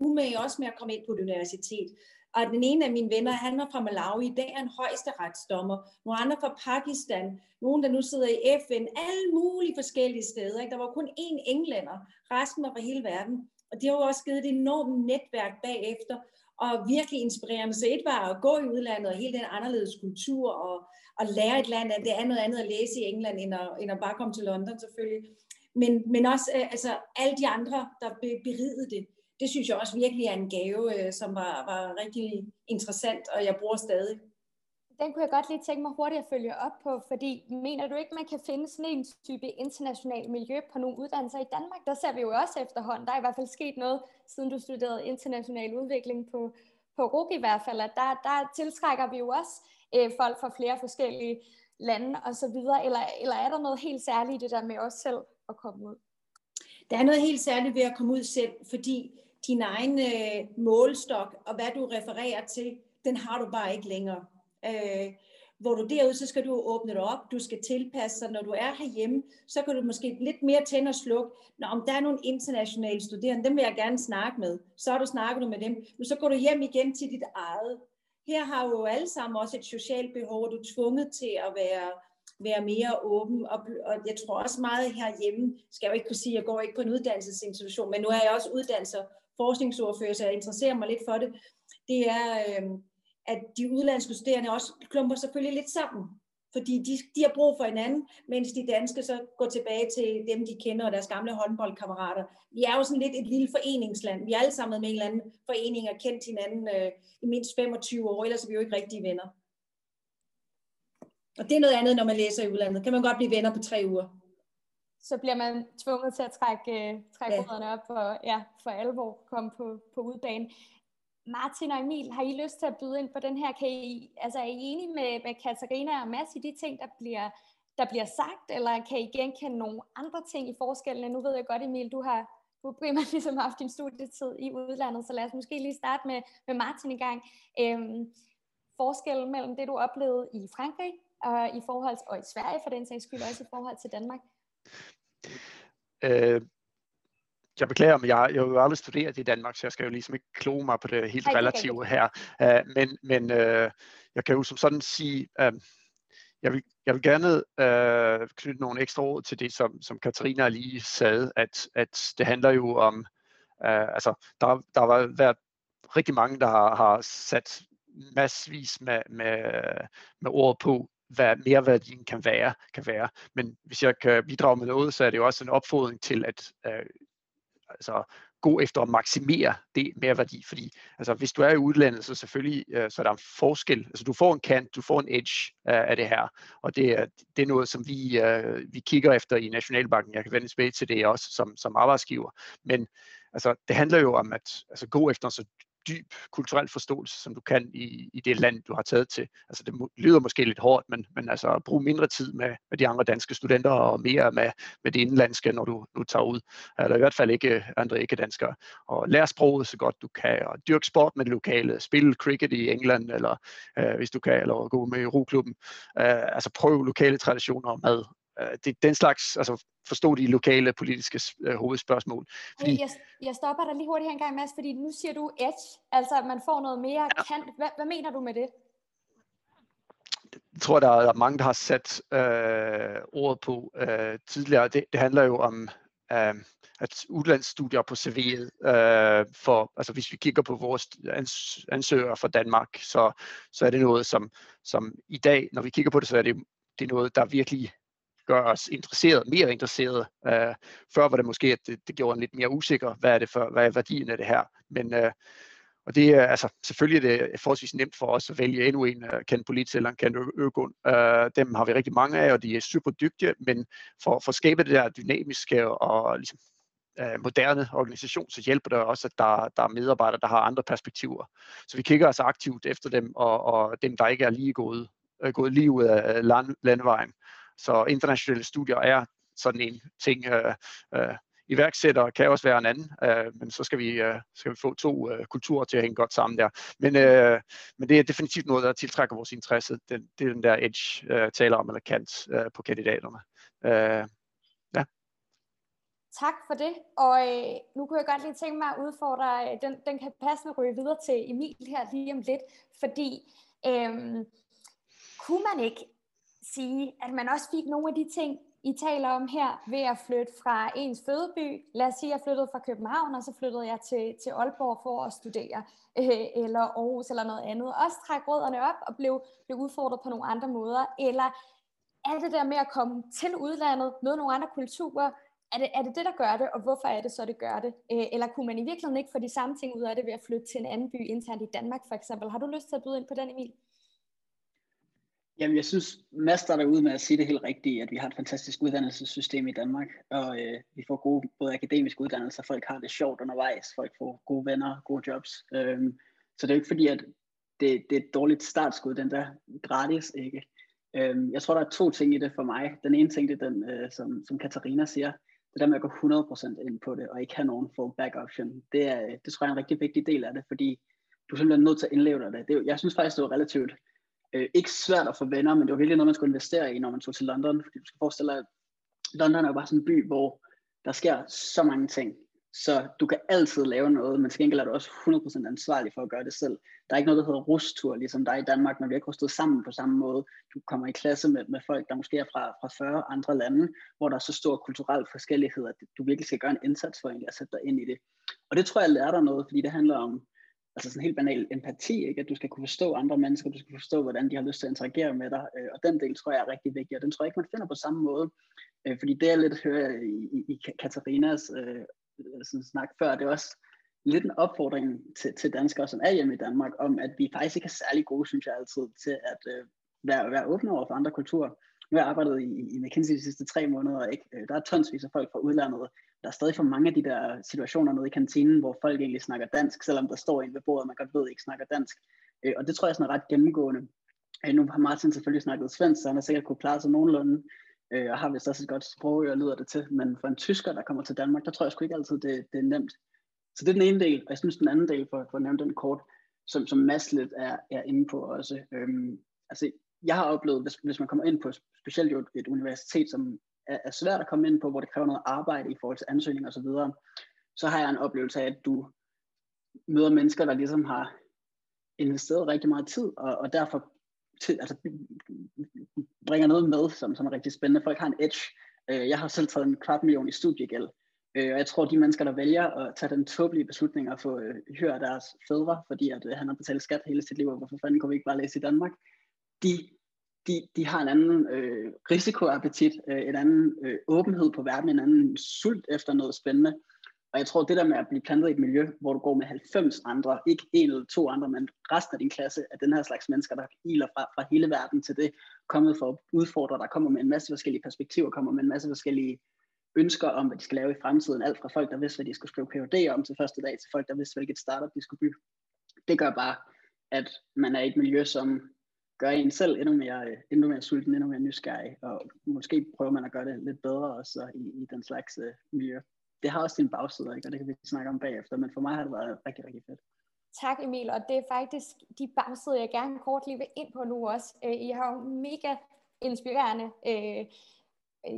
umage også med at komme ind på et universitet. Og den ene af mine venner, han var fra Malawi, i dag er en højesteretsdommer. Nogle andre fra Pakistan, nogen der nu sidder i FN, alle mulige forskellige steder. Ikke? Der var kun én englænder, resten var fra hele verden. Og det har jo også givet et enormt netværk bagefter, og virkelig inspirerende. Så et var at gå i udlandet og hele den anderledes kultur og, og lære et land, at det er noget andet at læse i England, end at, end at bare komme til London selvfølgelig. Men, men også øh, altså, alle de andre, der berigede det det synes jeg også virkelig er en gave, øh, som var, var rigtig interessant, og jeg bruger stadig. Den kunne jeg godt lige tænke mig hurtigt at følge op på, fordi mener du ikke, man kan finde sådan en type international miljø på nogle uddannelser i Danmark? Der ser vi jo også efterhånden. Der er i hvert fald sket noget, siden du studerede international udvikling på, på RUG i hvert fald, at der, der tiltrækker vi jo også øh, folk fra flere forskellige lande og så videre, eller, eller er der noget helt særligt i det der med os selv at komme ud? Der er noget helt særligt ved at komme ud selv, fordi din egen øh, målstok og hvad du refererer til, den har du bare ikke længere. Øh, hvor du derude, så skal du åbne det op, du skal tilpasse dig. Når du er herhjemme, så kan du måske lidt mere tænde og slukke. Når om der er nogle internationale studerende, dem vil jeg gerne snakke med. Så har du snakket du med dem. Men så går du hjem igen til dit eget. Her har jo alle sammen også et socialt behov, og du er tvunget til at være være mere åben, og, og jeg tror også meget herhjemme, skal jeg jo ikke kunne sige, at jeg går ikke på en uddannelsesinstitution, men nu er jeg også uddannelser forskningsordfører, så jeg interesserer mig lidt for det, det er, øh, at de udlandske studerende også klumper selvfølgelig lidt sammen. fordi de, de har brug for hinanden, mens de danske så går tilbage til dem, de kender og deres gamle håndboldkammerater. Vi er jo sådan lidt et lille foreningsland. Vi er alle sammen med en eller anden forening og kendt hinanden øh, i mindst 25 år, ellers er vi jo ikke rigtige venner. Og det er noget andet, når man læser i udlandet. Kan man godt blive venner på tre uger. Så bliver man tvunget til at trække, uh, trække ja. op og ja, for alvor komme på, på udbanen. Martin og Emil, har I lyst til at byde ind på den her? Kan I, altså, er I enige med, med Katarina og Mads i de ting, der bliver, der bliver sagt, eller kan I genkende nogle andre ting i forskellene? Nu ved jeg godt, Emil, du har du har primært ligesom haft din studietid i udlandet, så lad os måske lige starte med, med Martin i gang. Øhm, forskellen mellem det, du oplevede i Frankrig og i forhold og i Sverige for den sags skyld, også i forhold til Danmark? Øh, jeg beklager, men jeg, jeg har jo aldrig studeret i Danmark, så jeg skal jo ligesom ikke kloge mig på det helt Ej, relative her. Uh, men men uh, jeg kan jo som sådan sige, uh, jeg, vil, jeg vil gerne uh, knytte nogle ekstra ord til det, som, som Katarina lige sagde, at, at det handler jo om, uh, altså der, der har været rigtig mange, der har, har sat massvis med, med, med ord på, hvad merværdien kan være, kan være. Men hvis jeg kan bidrage med noget, så er det jo også en opfordring til at øh, altså, gå efter at maksimere det merværdi, fordi altså, hvis du er i udlandet, så selvfølgelig øh, så er der en forskel. Altså, du får en kant, du får en edge øh, af det her, og det er, det er noget, som vi, øh, vi kigger efter i Nationalbanken. Jeg kan vende tilbage til det også som, som arbejdsgiver. Men altså, det handler jo om at altså, gå efter en så dyb kulturel forståelse, som du kan i, i det land, du har taget til. Altså det lyder måske lidt hårdt, men, men altså brug mindre tid med, med de andre danske studenter og mere med, med det indlandske, når du, nu tager ud. Eller i hvert fald ikke andre ikke danskere. Og lær sproget så godt du kan, og dyrk sport med det lokale. Spil cricket i England, eller øh, hvis du kan, eller gå med i roklubben. Øh, altså prøv lokale traditioner og mad det, den slags, altså forstå de lokale politiske øh, hovedspørgsmål. Fordi, jeg, jeg stopper dig lige hurtigt her en gang, Mads, fordi nu siger du edge, altså at man får noget mere ja. kant. Hvad, hvad mener du med det? Jeg tror, der er mange, der har sat øh, ordet på øh, tidligere. Det, det handler jo om øh, at udlandsstudier på CV'et. Øh, for, altså hvis vi kigger på vores ans- ansøgere fra Danmark, så, så er det noget, som, som i dag, når vi kigger på det, så er det, det er noget, der virkelig gør os interesseret, mere interesseret. Uh, før var det måske, at det, det gjorde en lidt mere usikker, hvad er det for, hvad er værdien af det her. Men uh, og det er altså selvfølgelig er det forholdsvis nemt for os at vælge endnu en øh, uh, kendt politisk eller en kendt øgon. Uh, dem har vi rigtig mange af, og de er super dygtige, men for, for at skabe det der dynamiske og ligesom, uh, moderne organisation, så hjælper det også, at der, der er medarbejdere, der har andre perspektiver. Så vi kigger altså aktivt efter dem, og, og dem, der ikke er lige gået, uh, gået lige ud af land, landevejen. Så internationale studier er sådan en ting. Øh, øh, iværksætter kan også være en anden, øh, men så skal vi, øh, skal vi få to øh, kulturer til at hænge godt sammen der. Men, øh, men det er definitivt noget, der tiltrækker vores interesse. Det, det er den der edge, øh, taler om, eller kant øh, på kandidaterne. Øh, ja. Tak for det, og øh, nu kunne jeg godt lige tænke mig at udfordre, øh, den, den kan passende ryge videre til Emil her lige om lidt, fordi øh, kunne man ikke sige, at man også fik nogle af de ting, I taler om her, ved at flytte fra ens fødeby. Lad os sige, at jeg flyttede fra København, og så flyttede jeg til, til Aalborg for at studere, øh, eller Aarhus eller noget andet. Også trække rødderne op og blev, blev udfordret på nogle andre måder. Eller er det der med at komme til udlandet, møde nogle andre kulturer, er det, er det det, der gør det, og hvorfor er det så, det gør det? Øh, eller kunne man i virkeligheden ikke få de samme ting ud af det ved at flytte til en anden by internt i Danmark, for eksempel? Har du lyst til at byde ind på den, Emil? Jamen, jeg synes, Mads starter ud med at sige det helt rigtigt, at vi har et fantastisk uddannelsessystem i Danmark, og øh, vi får gode både akademiske uddannelser, folk har det sjovt undervejs, folk får gode venner, gode jobs. Øhm, så det er jo ikke fordi, at det, det er et dårligt startskud, den der gratis, ikke? Øhm, jeg tror, der er to ting i det for mig. Den ene ting, det er den, øh, som, som Katarina siger, det der med at gå 100% ind på det, og ikke have nogen fallback option, det, er, det tror jeg er en rigtig vigtig del af det, fordi du er simpelthen nødt til at indleve dig det. det jeg synes faktisk, det var relativt øh, ikke svært at få venner, men det var virkelig noget, man skulle investere i, når man tog til London. Fordi du skal forestille dig, at London er jo bare sådan en by, hvor der sker så mange ting. Så du kan altid lave noget, men til gengæld er du også 100% ansvarlig for at gøre det selv. Der er ikke noget, der hedder rustur, ligesom der er i Danmark, Man vi ikke rustet sammen på samme måde. Du kommer i klasse med, med folk, der måske er fra, fra 40 andre lande, hvor der er så stor kulturel forskellighed, at du virkelig skal gøre en indsats for egentlig at sætte dig ind i det. Og det tror jeg lærer dig noget, fordi det handler om altså sådan helt banal empati, ikke? at du skal kunne forstå andre mennesker, du skal forstå, hvordan de har lyst til at interagere med dig, øh, og den del tror jeg er rigtig vigtig, og den tror jeg ikke, man finder på samme måde, øh, fordi det jeg lidt hører i, i, i Katarinas øh, øh, sådan snak før, det er også lidt en opfordring til, til danskere, som er hjemme i Danmark, om at vi faktisk ikke er særlig gode, synes jeg altid, til at øh, være, være åbne over for andre kulturer. Nu har jeg arbejdet i, i McKinsey de sidste tre måneder, ikke? Øh, der er tonsvis af folk fra udlandet, der er stadig for mange af de der situationer nede i kantinen, hvor folk egentlig snakker dansk, selvom der står en ved bordet, man godt ved ikke snakker dansk. Øh, og det tror jeg er ret gennemgående. Øh, nu har Martin selvfølgelig snakket svensk, så han har sikkert kunne klare sig nogenlunde, øh, og har vist også et godt sprog, og lyder det til. Men for en tysker, der kommer til Danmark, der tror jeg sgu ikke altid, det, det er nemt. Så det er den ene del, og jeg synes den anden del, for, for at nævne den kort, som, som Mads lidt er, er inde på også. Øhm, altså, jeg har oplevet, hvis, hvis man kommer ind på specielt jo et, et universitet, som er, er svært at komme ind på, hvor det kræver noget arbejde i forhold til ansøgning osv., så, så har jeg en oplevelse af, at du møder mennesker, der ligesom har investeret rigtig meget tid, og, og derfor til, altså, bringer noget med, som, som er rigtig spændende. Folk har en edge. Øh, jeg har selv taget en kvart million i studiegæld, øh, og jeg tror, de mennesker, der vælger at tage den tåbelige beslutning at få øh, høre deres fædre, fordi at, han har betalt skat hele sit liv, og hvorfor fanden kunne vi ikke bare læse i Danmark, de de, de har en anden øh, risikoappetit, øh, en anden øh, åbenhed på verden, en anden sult efter noget spændende. Og jeg tror, det der med at blive plantet i et miljø, hvor du går med 90 andre, ikke en eller to andre, men resten af din klasse af den her slags mennesker, der iler fra, fra hele verden til det, kommet for at udfordre, der kommer med en masse forskellige perspektiver, kommer med en masse forskellige ønsker om, hvad de skal lave i fremtiden. Alt fra folk, der vidste, hvad de skulle skrive PhD om til første dag, til folk, der vidste, hvilket startup de skulle bygge. Det gør bare, at man er i et miljø, som gør en selv endnu mere, øh, endnu mere sulten, endnu mere nysgerrig, og måske prøver man at gøre det lidt bedre også i, i den slags uh, miljø. Det har også sin bagside, ikke? og det kan vi snakke om bagefter, men for mig har det været rigtig, rigtig fedt. Tak Emil, og det er faktisk de bagsider, jeg gerne kort lige vil ind på nu også. Øh, I har jo mega inspirerende, øh,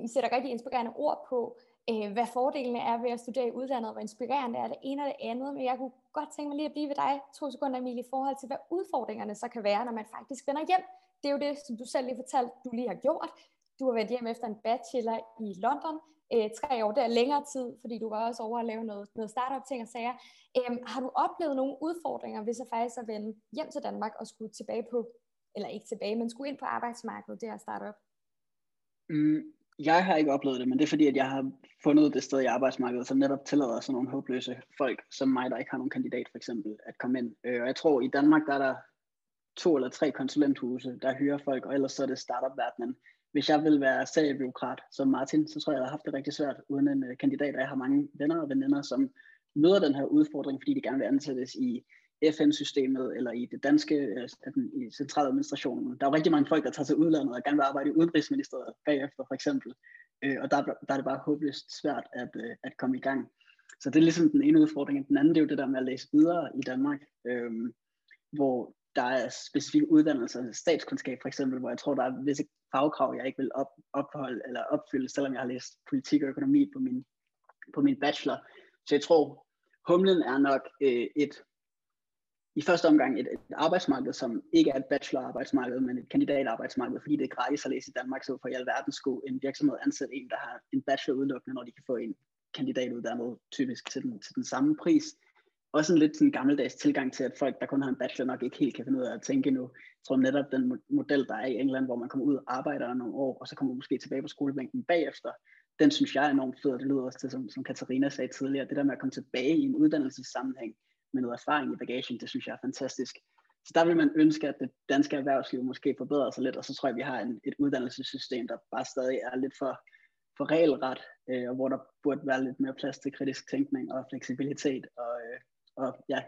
I sætter rigtig inspirerende ord på, øh, hvad fordelene er ved at studere i udlandet, hvor inspirerende er det ene og det andet, men jeg kunne godt tænke mig lige at blive ved dig to sekunder, Emil, i forhold til, hvad udfordringerne så kan være, når man faktisk vender hjem. Det er jo det, som du selv lige fortalte, du lige har gjort. Du har været hjem efter en bachelor i London, øh, tre år, der er længere tid, fordi du var også over at lave noget, noget startup-ting og sager. Øh, har du oplevet nogle udfordringer ved så faktisk at vende hjem til Danmark og skulle tilbage på, eller ikke tilbage, men skulle ind på arbejdsmarkedet der startup? Mm, jeg har ikke oplevet det, men det er fordi, at jeg har fundet det sted i arbejdsmarkedet, som netop tillader sådan nogle håbløse folk, som mig, der ikke har nogen kandidat for eksempel, at komme ind. Øh, og jeg tror, i Danmark, der er der to eller tre konsulenthuse, der hyrer folk, og ellers så er det startup-verdenen. Hvis jeg vil være seriebiokrat som Martin, så tror jeg, jeg har haft det rigtig svært uden en øh, kandidat, og jeg har mange venner og veninder, som møder den her udfordring, fordi de gerne vil ansættes i FN-systemet eller i det danske øh, i centraladministrationen. Der er jo rigtig mange folk, der tager til udlandet og gerne vil arbejde i udenrigsministeriet bagefter for eksempel. Øh, og der, der er det bare håbløst svært at, øh, at komme i gang. Så det er ligesom den ene udfordring. Den anden det er jo det der med at læse videre i Danmark, øh, hvor der er specifikke uddannelser, statskundskab for eksempel, hvor jeg tror, der er visse fagkrav, jeg ikke vil op, opholde eller opfylde, selvom jeg har læst politik og økonomi på min, på min bachelor. Så jeg tror, humlen er nok øh, et i første omgang et, et arbejdsmarked, som ikke er et bachelorarbejdsmarked, men et kandidatarbejdsmarked, fordi det er gratis at læse i Danmark, så for i alverden skulle en virksomhed ansætte en, der har en bachelor udelukkende, når de kan få en kandidatuddannet typisk til den, til den samme pris. Også en lidt sådan gammeldags tilgang til, at folk, der kun har en bachelor, nok ikke helt kan finde ud af at tænke nu. Jeg tror netop den model, der er i England, hvor man kommer ud og arbejder nogle år, og så kommer måske tilbage på skolebænken bagefter, den synes jeg er enormt fed, og det lyder også til, som, som Katarina sagde tidligere, det der med at komme tilbage i en uddannelsessammenhæng, med noget erfaring i bagagen, det synes jeg er fantastisk. Så der vil man ønske, at det danske erhvervsliv måske forbedrer sig lidt, og så tror jeg, at vi har en, et uddannelsessystem, der bare stadig er lidt for, for regelret, øh, og hvor der burde være lidt mere plads til kritisk tænkning og fleksibilitet. Og, øh, og ja,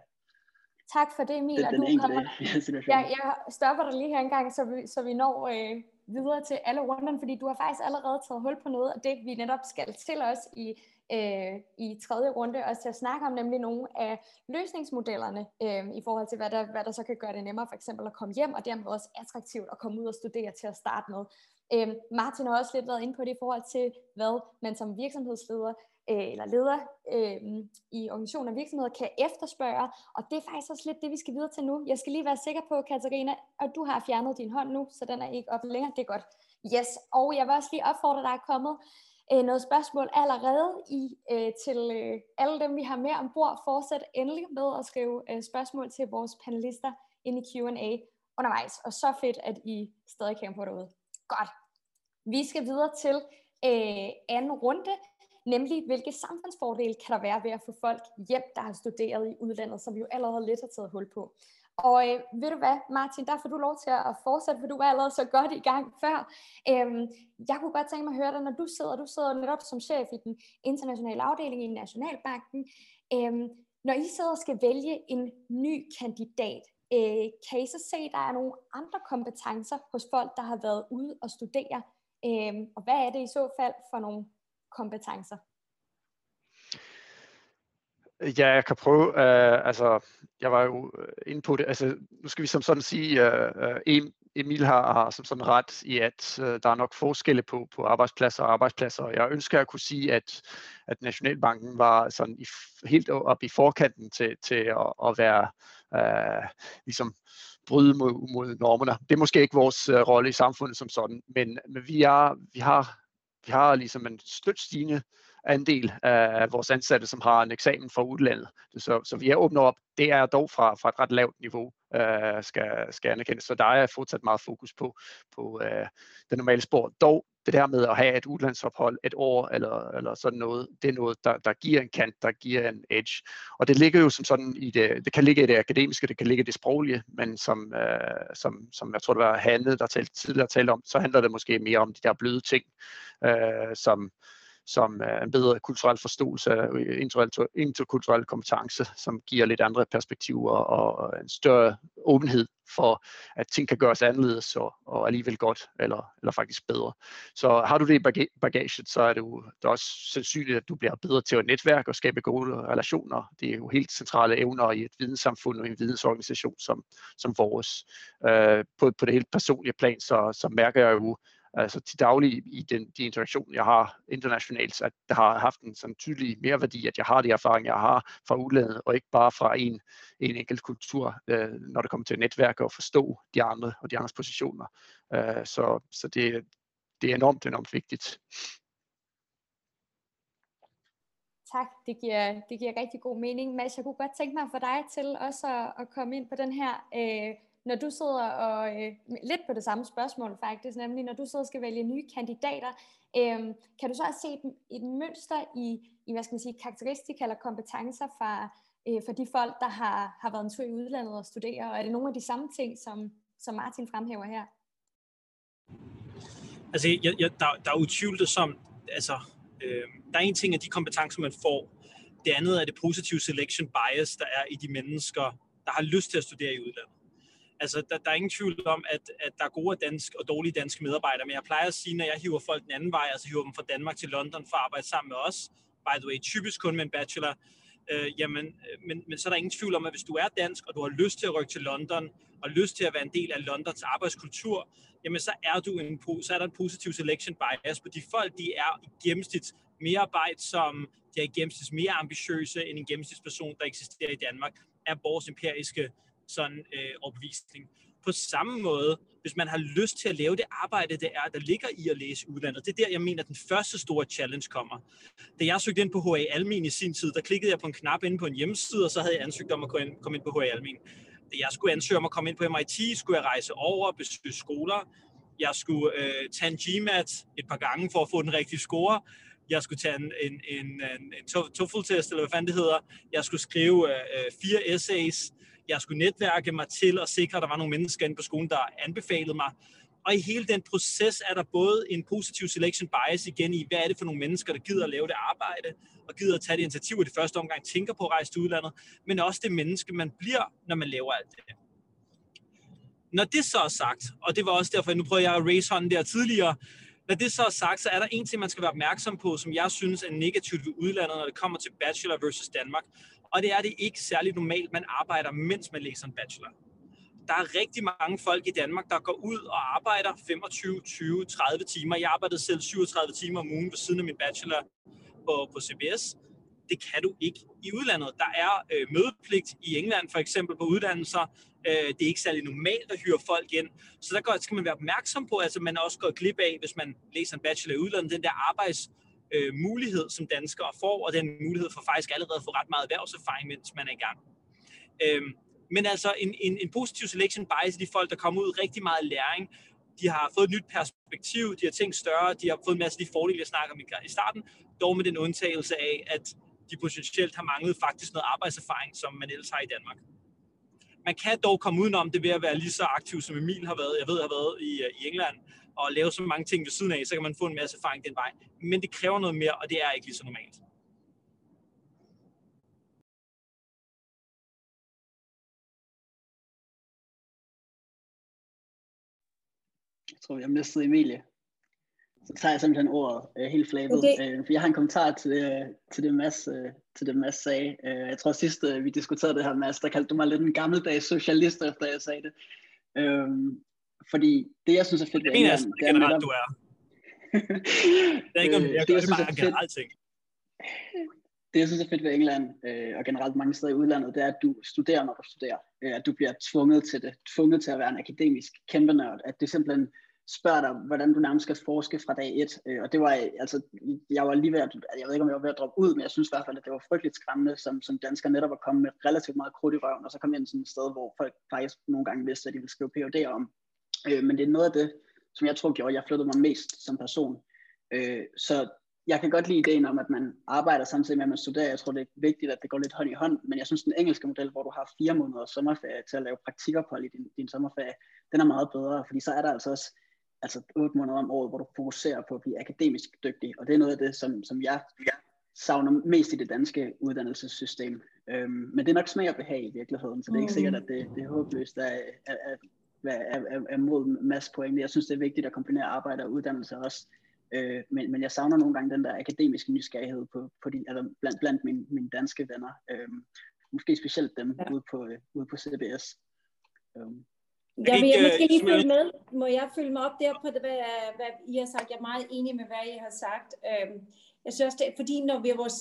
Tak for det, Emil. Det, den du kommer... ja, jeg stopper dig lige her en gang, så vi, så vi når øh, videre til alle runderne, fordi du har faktisk allerede taget hul på noget af det, vi netop skal til os i øh, i tredje runde også til at snakke om nemlig nogle af løsningsmodellerne øh, i forhold til, hvad der, hvad der så kan gøre det nemmere for eksempel at komme hjem, og dermed også attraktivt at komme ud og studere til at starte med. Øh, Martin har også lidt været inde på det i forhold til, hvad man som virksomhedsleder øh, eller leder øh, i organisationer og virksomheder kan efterspørge, og det er faktisk også lidt det, vi skal videre til nu. Jeg skal lige være sikker på, Katarina, at du har fjernet din hånd nu, så den er ikke op længere. Det er godt. Yes, og jeg vil også lige opfordre dig at komme øh, noget spørgsmål allerede i øh, til øh, alle dem, vi har med ombord. Fortsæt endelig med at skrive øh, spørgsmål til vores panelister ind i Q&A undervejs. Og så fedt, at I stadig kan på derude. Godt. Vi skal videre til øh, anden runde, nemlig hvilke samfundsfordele kan der være ved at få folk hjem, der har studeret i udlandet, som vi jo allerede lidt har taget hul på. Og øh, ved du hvad, Martin, der får du lov til at fortsætte, for du var allerede så godt i gang før. Øhm, jeg kunne godt tænke mig at høre dig, når du sidder, du sidder netop som chef i den internationale afdeling i Nationalbanken. Øhm, når I sidder og skal vælge en ny kandidat, øh, kan I så se, at der er nogle andre kompetencer hos folk, der har været ude og studere? Øhm, og hvad er det i så fald for nogle kompetencer? Ja, jeg kan prøve. Uh, altså, jeg var jo øh, inde på det. Altså, nu skal vi som sådan sige, uh, Emil har, har som sådan ret i, at uh, der er nok forskelle på, på arbejdspladser og arbejdspladser. Jeg ønsker at kunne sige, at, at Nationalbanken var sådan i, helt op i forkanten til, til at, at være uh, ligesom bryde mod, mod normerne. Det er måske ikke vores uh, rolle i samfundet som sådan, men, men vi, er, vi har vi har ligesom en stødt stigende andel af vores ansatte, som har en eksamen fra udlandet. Så, så vi er åbne op. Det er dog fra, fra et ret lavt niveau, øh, skal, skal anerkendes. Så der er fortsat meget fokus på, på øh, det normale spor. Dog det der med at have et udlandsophold et år eller, eller sådan noget, det er noget, der, der giver en kant, der giver en edge. Og det ligger jo som sådan i det, det kan ligge i det akademiske, det kan ligge i det sproglige, men som, øh, som, som jeg tror, det var Hanne, der talte, tidligere talte om, så handler det måske mere om de der bløde ting, øh, som, som er en bedre kulturel forståelse af interkulturel kompetence, som giver lidt andre perspektiver og en større åbenhed for, at ting kan gøres anderledes og, og alligevel godt, eller, eller faktisk bedre. Så har du det i bagaget, så er det jo det er også sandsynligt, at du bliver bedre til at netværke og skabe gode relationer. Det er jo helt centrale evner i et videnssamfund og en vidensorganisation som, som vores. Øh, på, på det helt personlige plan, så, så mærker jeg jo, altså til daglig i den, de interaktioner, jeg har internationalt, at det har haft en sådan tydelig mere værdi, at jeg har de erfaringer, jeg har fra udlandet, og ikke bare fra en, en enkelt kultur, øh, når det kommer til netværk og forstå de andre og de andres positioner. Øh, så så det, det er enormt, enormt vigtigt. Tak, det giver, det giver rigtig god mening. Mads, jeg kunne godt tænke mig for dig til også at, at komme ind på den her øh, når du sidder og, øh, lidt på det samme spørgsmål faktisk, nemlig når du sidder og skal vælge nye kandidater, øh, kan du så også se et mønster i, i hvad skal man sige, karakteristika eller kompetencer fra, øh, for de folk, der har, har været en tur i udlandet og studere, og er det nogle af de samme ting, som, som Martin fremhæver her? Altså, jeg, jeg, der, der er utvivlet som, altså, øh, der er en ting af de kompetencer, man får. Det andet er det positive selection bias, der er i de mennesker, der har lyst til at studere i udlandet. Altså, der, der er ingen tvivl om, at, at der er gode dansk og dårlige danske medarbejdere, men jeg plejer at sige, når jeg hiver folk den anden vej, altså hiver dem fra Danmark til London for at arbejde sammen med os, by the way, typisk kun med en bachelor, øh, jamen, øh, men, men så er der ingen tvivl om, at hvis du er dansk, og du har lyst til at rykke til London, og lyst til at være en del af Londons arbejdskultur, jamen så er, du en, så er der en positiv selection bias, på de folk, de er i gennemsnit mere som de er i gennemsnit mere ambitiøse end en gennemsnitsperson, der eksisterer i Danmark, er vores empiriske sådan øh, overbevisning. På samme måde, hvis man har lyst til at lave det arbejde, det er, der ligger i at læse udlandet, det er der, jeg mener, den første store challenge kommer. Da jeg søgte ind på HA Almin i sin tid, der klikkede jeg på en knap inde på en hjemmeside, og så havde jeg ansøgt om at komme ind på HA Almin. Da jeg skulle ansøge om at komme ind på MIT, skulle jeg rejse over, besøge skoler, jeg skulle øh, tage en GMAT et par gange for at få den rigtige score, jeg skulle tage en, en, en, en, en TOEFL-test, eller hvad fanden det hedder, jeg skulle skrive øh, øh fire essays, jeg skulle netværke mig til at sikre, at der var nogle mennesker inde på skolen, der anbefalede mig. Og i hele den proces er der både en positiv selection bias igen i, hvad er det for nogle mennesker, der gider at lave det arbejde, og gider at tage det initiativ og det første omgang, tænker på at rejse til udlandet, men også det menneske, man bliver, når man laver alt det. Når det så er sagt, og det var også derfor, nu prøver jeg at raise hånden der tidligere, når det så er sagt, så er der en ting, man skal være opmærksom på, som jeg synes er negativt ved udlandet, når det kommer til bachelor versus Danmark. Og det er det ikke særlig normalt, man arbejder, mens man læser en bachelor. Der er rigtig mange folk i Danmark, der går ud og arbejder 25, 20, 30 timer. Jeg arbejdede selv 37 timer om ugen ved siden af min bachelor på, på CBS. Det kan du ikke i udlandet. Der er øh, mødepligt i England for eksempel på uddannelser. Øh, det er ikke særlig normalt at hyre folk ind. Så der skal man være opmærksom på, at altså, man også går glip af, hvis man læser en bachelor i udlandet, den der arbejds øh, mulighed, som danskere får, og den mulighed for faktisk allerede at få ret meget erhvervserfaring, mens man er i gang. Øhm, men altså en, en, en positiv selection bias de folk, der kommer ud rigtig meget læring, de har fået et nyt perspektiv, de har tænkt større, de har fået en masse af de fordele, jeg snakker om i starten, dog med den undtagelse af, at de potentielt har manglet faktisk noget arbejdserfaring, som man ellers har i Danmark. Man kan dog komme udenom det ved at være lige så aktiv, som Emil har været, jeg ved, har været i, øh, i England, og lave så mange ting ved siden af, så kan man få en masse erfaring den vej. Men det kræver noget mere, og det er ikke lige så normalt. Jeg tror, vi har mistet Emilie. Så tager jeg simpelthen ordet øh, helt flabet. Okay. Øh, for jeg har en kommentar til det, til det Mads, øh, til det Mads sagde. Øh, jeg tror sidst øh, vi diskuterede det her, Mads, der kaldte du mig lidt en gammeldags socialist, efter jeg sagde det. Øh, fordi det, jeg synes er fedt ved England... Det er generelt, du er. det er ikke om, jeg, det, jeg synes, er generelt ting. Det, jeg synes er fedt ved England, øh, og generelt mange steder i udlandet, det er, at du studerer, når du studerer. Øh, at du bliver tvunget til det. Tvunget til at være en akademisk kæmpe nørd. At det simpelthen spørger dig, hvordan du nærmest skal forske fra dag et. Øh, og det var, altså, jeg var lige ved at, jeg ved ikke, om jeg var ved at droppe ud, men jeg synes i hvert fald, at det var frygteligt skræmmende, som, som dansker netop var kommet med relativt meget krudt i røven, og så kom jeg ind sådan et sted, hvor folk faktisk nogle gange vidste, at de ville skrive PhD om. Øh, men det er noget af det, som jeg tror gjorde, at jeg flyttede mig mest som person. Øh, så jeg kan godt lide ideen om, at man arbejder samtidig med, at man studerer. Jeg tror, det er vigtigt, at det går lidt hånd i hånd. Men jeg synes, den engelske model, hvor du har fire måneder sommerferie til at lave praktikker på i din, din sommerferie, den er meget bedre, fordi så er der altså også altså otte måneder om året, hvor du fokuserer på at blive akademisk dygtig. Og det er noget af det, som, som jeg, jeg savner mest i det danske uddannelsessystem. Øhm, men det er nok smag og behag i virkeligheden, så det er ikke sikkert, at det, det er håbløst at, at, at er, er, er mod masse pointe. Jeg synes, det er vigtigt at kombinere arbejde og uddannelse også. Øh, men, men jeg savner nogle gange den der akademiske nysgerrighed på, på de, altså blandt, blandt mine, mine danske venner. Øh, måske specielt dem ja. ude, på, øh, ude på CBS. Øh. Jeg vil jeg måske lige følge med. Må jeg følge mig op der på det, hvad, hvad I har sagt? Jeg er meget enig med, hvad I har sagt. Øhm, jeg synes også, det er, fordi når vi, vores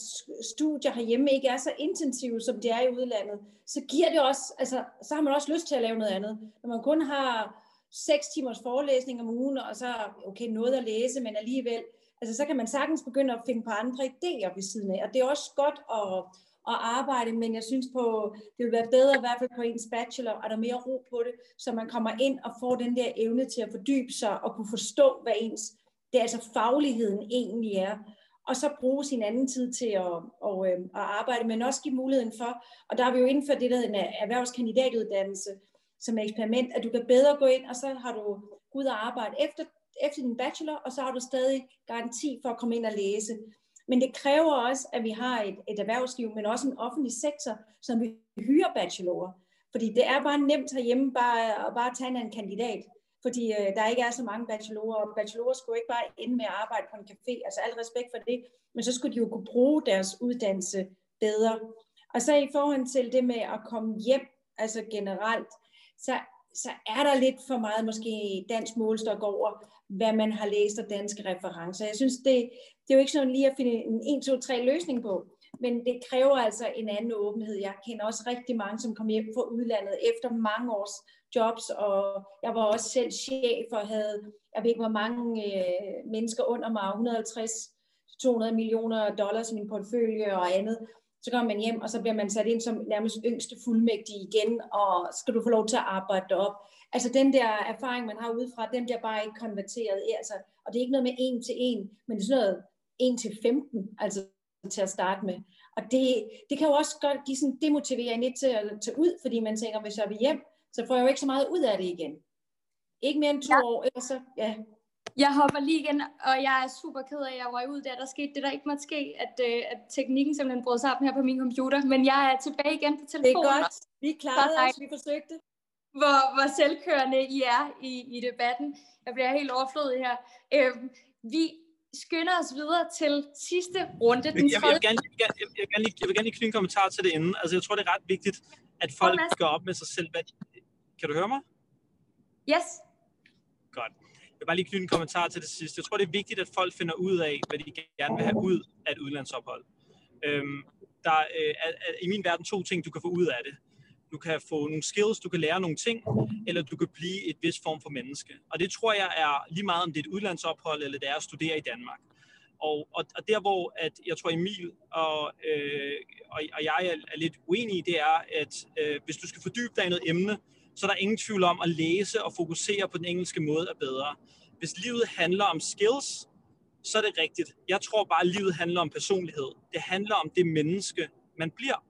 studier herhjemme ikke er så intensive, som de er i udlandet, så giver det også, altså, så har man også lyst til at lave noget andet. Når man kun har seks timers forelæsning om ugen, og så okay, noget at læse, men alligevel, altså, så kan man sagtens begynde at finde på andre idéer ved siden af. Og det er også godt at, at arbejde, men jeg synes på, det vil være bedre i hvert fald på ens bachelor, at der er mere ro på det, så man kommer ind og får den der evne til at fordybe sig og kunne forstå, hvad ens, det er altså fagligheden egentlig er og så bruge sin anden tid til at, og, øh, at arbejde, men også give muligheden for, og der har vi jo indført det, der hedder en erhvervskandidatuddannelse som eksperiment, at du kan bedre gå ind, og så har du ud og arbejde efter, efter din bachelor, og så har du stadig garanti for at komme ind og læse. Men det kræver også, at vi har et, et erhvervsliv, men også en offentlig sektor, som vi hyrer bachelorer. Fordi det er bare nemt herhjemme bare, at bare tage en kandidat fordi øh, der ikke er så mange bachelorer, og bachelorer skulle ikke bare ende med at arbejde på en café, altså al respekt for det, men så skulle de jo kunne bruge deres uddannelse bedre. Og så i forhold til det med at komme hjem, altså generelt, så, så er der lidt for meget måske dansk målstok over, hvad man har læst af danske referencer. Jeg synes, det, det er jo ikke sådan lige at finde en 1, 2, 3 løsning på, men det kræver altså en anden åbenhed. Jeg kender også rigtig mange, som kom hjem fra udlandet efter mange års jobs, og jeg var også selv chef og havde, jeg ved ikke hvor mange øh, mennesker under mig, 150 200 millioner dollars i min portefølje og andet. Så kommer man hjem, og så bliver man sat ind som nærmest yngste fuldmægtig igen, og skal du få lov til at arbejde op. Altså den der erfaring, man har udefra, den bliver bare ikke konverteret. Altså, og det er ikke noget med en til en, men det er sådan noget 1 til 15, altså til at starte med. Og det, det kan jo også godt give sådan demotivering lidt til at tage ud, fordi man tænker, hvis jeg vil hjem, så får jeg jo ikke så meget ud af det igen. Ikke mere end to ja. år, ellers så, ja. Jeg hopper lige igen, og jeg er super ked af, at jeg var ud der. Der skete det, der ikke måtte ske, at, øh, at teknikken simpelthen brød op her på min computer. Men jeg er tilbage igen på telefonen. Det er godt. Vi klarede os, vi forsøgte. Hvor, hvor selvkørende I er i, i debatten. Jeg bliver helt overflødig her. Øh, vi skynder os videre til sidste runde. Den jeg, jeg, vil gerne, jeg, jeg, jeg, vil gerne lige, jeg vil gerne lige knytte en kommentar til det inden. Altså, jeg tror, det er ret vigtigt, at folk gør op med sig selv, hvad de, kan du høre mig? Yes. Godt. Jeg vil bare lige knytte en kommentar til det sidste. Jeg tror, det er vigtigt, at folk finder ud af, hvad de gerne vil have ud af et udlandsophold. Øhm, der øh, er, er i min verden to ting, du kan få ud af det. Du kan få nogle skills, du kan lære nogle ting, eller du kan blive et vis form for menneske. Og det tror jeg er lige meget, om det er et udlandsophold, eller det er at studere i Danmark. Og, og, og der hvor at jeg tror Emil og, øh, og, og jeg er, er lidt uenige, det er, at øh, hvis du skal fordybe dig i noget emne, så er der ingen tvivl om at læse og fokusere på den engelske måde er bedre. Hvis livet handler om skills, så er det rigtigt. Jeg tror bare, at livet handler om personlighed. Det handler om det menneske, man bliver.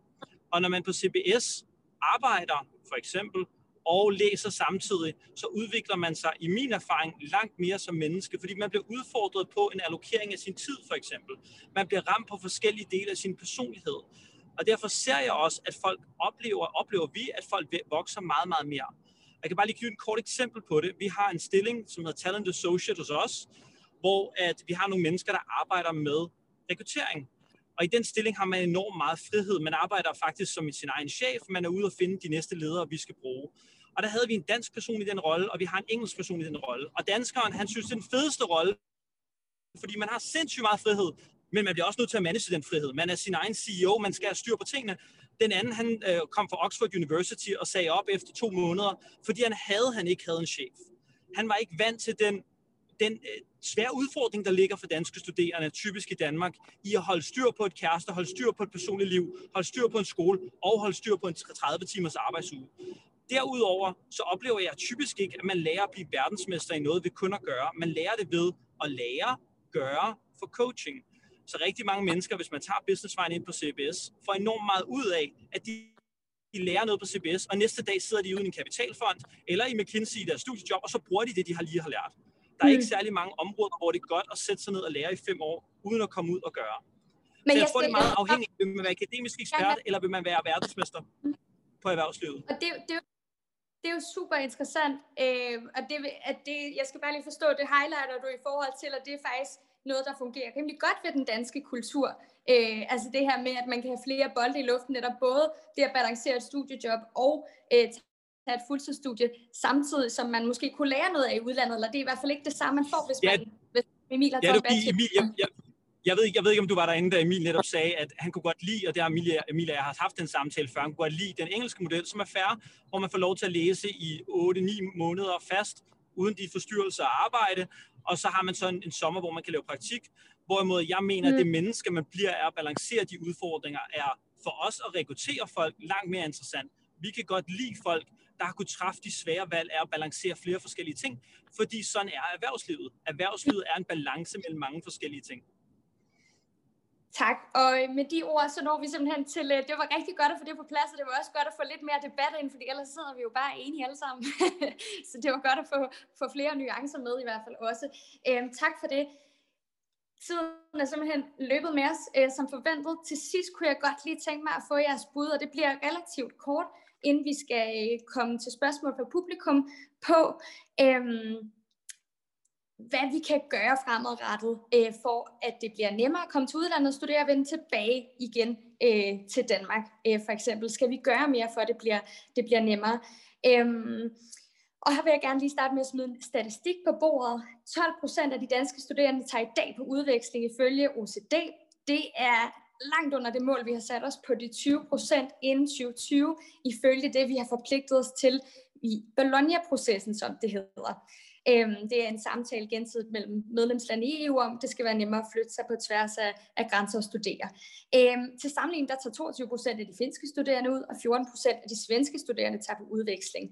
Og når man på CBS arbejder, for eksempel, og læser samtidig, så udvikler man sig i min erfaring langt mere som menneske, fordi man bliver udfordret på en allokering af sin tid for eksempel. Man bliver ramt på forskellige dele af sin personlighed. Og derfor ser jeg også, at folk oplever, oplever vi, at folk vokser meget, meget mere. Jeg kan bare lige give et kort eksempel på det. Vi har en stilling, som hedder Talent Associate hos os, hvor at vi har nogle mennesker, der arbejder med rekruttering. Og i den stilling har man enormt meget frihed. Man arbejder faktisk som sin egen chef. Man er ude og finde de næste ledere, vi skal bruge. Og der havde vi en dansk person i den rolle, og vi har en engelsk person i den rolle. Og danskeren, han synes, det er den fedeste rolle, fordi man har sindssygt meget frihed, men man bliver også nødt til at manage den frihed. Man er sin egen CEO, man skal have styr på tingene. Den anden, han øh, kom fra Oxford University og sagde op efter to måneder, fordi han havde, han ikke havde en chef. Han var ikke vant til den den øh, svære udfordring, der ligger for danske studerende, typisk i Danmark, i at holde styr på et kæreste, holde styr på et personligt liv, holde styr på en skole og holde styr på en 30 timers arbejdsuge. Derudover så oplever jeg typisk ikke, at man lærer at blive verdensmester i noget ved kun at gøre. Man lærer det ved at lære, gøre for coaching. Så rigtig mange mennesker, hvis man tager businessvejen ind på CBS, får enormt meget ud af, at de de lærer noget på CBS, og næste dag sidder de ude i en kapitalfond, eller i McKinsey i deres studiejob, og så bruger de det, de har lige har lært. Der er mm. ikke særlig mange områder, hvor det er godt at sætte sig ned og lære i fem år, uden at komme ud og gøre. Men så jeg, jeg tror, det er meget afhængigt. Vil man være akademisk ekspert, eller vil man være verdensmester på erhvervslivet? Og det, det, det er jo super interessant, øh, og det, at det, jeg skal bare lige forstå, det highlighter du i forhold til, at det er faktisk noget, der fungerer rimelig godt ved den danske kultur. Øh, altså det her med, at man kan have flere bolde i luften, netop både det at balancere et studiejob og øh, tage et fuldtidsstudie, samtidig som man måske kunne lære noget af i udlandet, eller det er i hvert fald ikke det samme, man får, hvis, ja, man, hvis Emil har taget ja, Emil, jeg, jeg, jeg ved, ikke, jeg ved ikke, om du var derinde, da Emil netop sagde, at han kunne godt lide, og det har Emilia, Emilia jeg har haft den samtale før, han kunne godt lide den engelske model, som er færre, hvor man får lov til at læse i 8-9 måneder fast, uden de forstyrrelser af arbejde, og så har man så en, en sommer, hvor man kan lave praktik, hvorimod jeg mener, mm. at det menneske, man bliver, er at balancere de udfordringer, er for os at rekruttere folk langt mere interessant. Vi kan godt lide folk, der har kunnet træffe de svære valg, er at balancere flere forskellige ting, fordi sådan er erhvervslivet. Erhvervslivet er en balance mellem mange forskellige ting. Tak, og øh, med de ord, så når vi simpelthen til, øh, det var rigtig godt at få det på plads, og det var også godt at få lidt mere debat ind, fordi ellers sidder vi jo bare enige alle sammen. så det var godt at få, få flere nuancer med i hvert fald også. Øhm, tak for det. Tiden er simpelthen løbet med os øh, som forventet. Til sidst kunne jeg godt lige tænke mig at få jeres bud, og det bliver relativt kort, inden vi skal øh, komme til spørgsmål fra publikum på, øhm, hvad vi kan gøre fremadrettet, øh, for at det bliver nemmere at komme til udlandet og studere og vende tilbage igen øh, til Danmark. Øh, for eksempel, skal vi gøre mere for, at det bliver, det bliver nemmere? Øhm, og her vil jeg gerne lige starte med at smide en statistik på bordet. 12 procent af de danske studerende tager i dag på udveksling ifølge OECD. Det er langt under det mål, vi har sat os på de 20 procent inden 2020, ifølge det, vi har forpligtet os til i Bologna-processen, som det hedder. Øhm, det er en samtale gensidigt mellem medlemslande i EU om, det skal være nemmere at flytte sig på tværs af, af grænser og studere. Øhm, til sammenligning, der tager 22 procent af de finske studerende ud, og 14 procent af de svenske studerende tager på udveksling.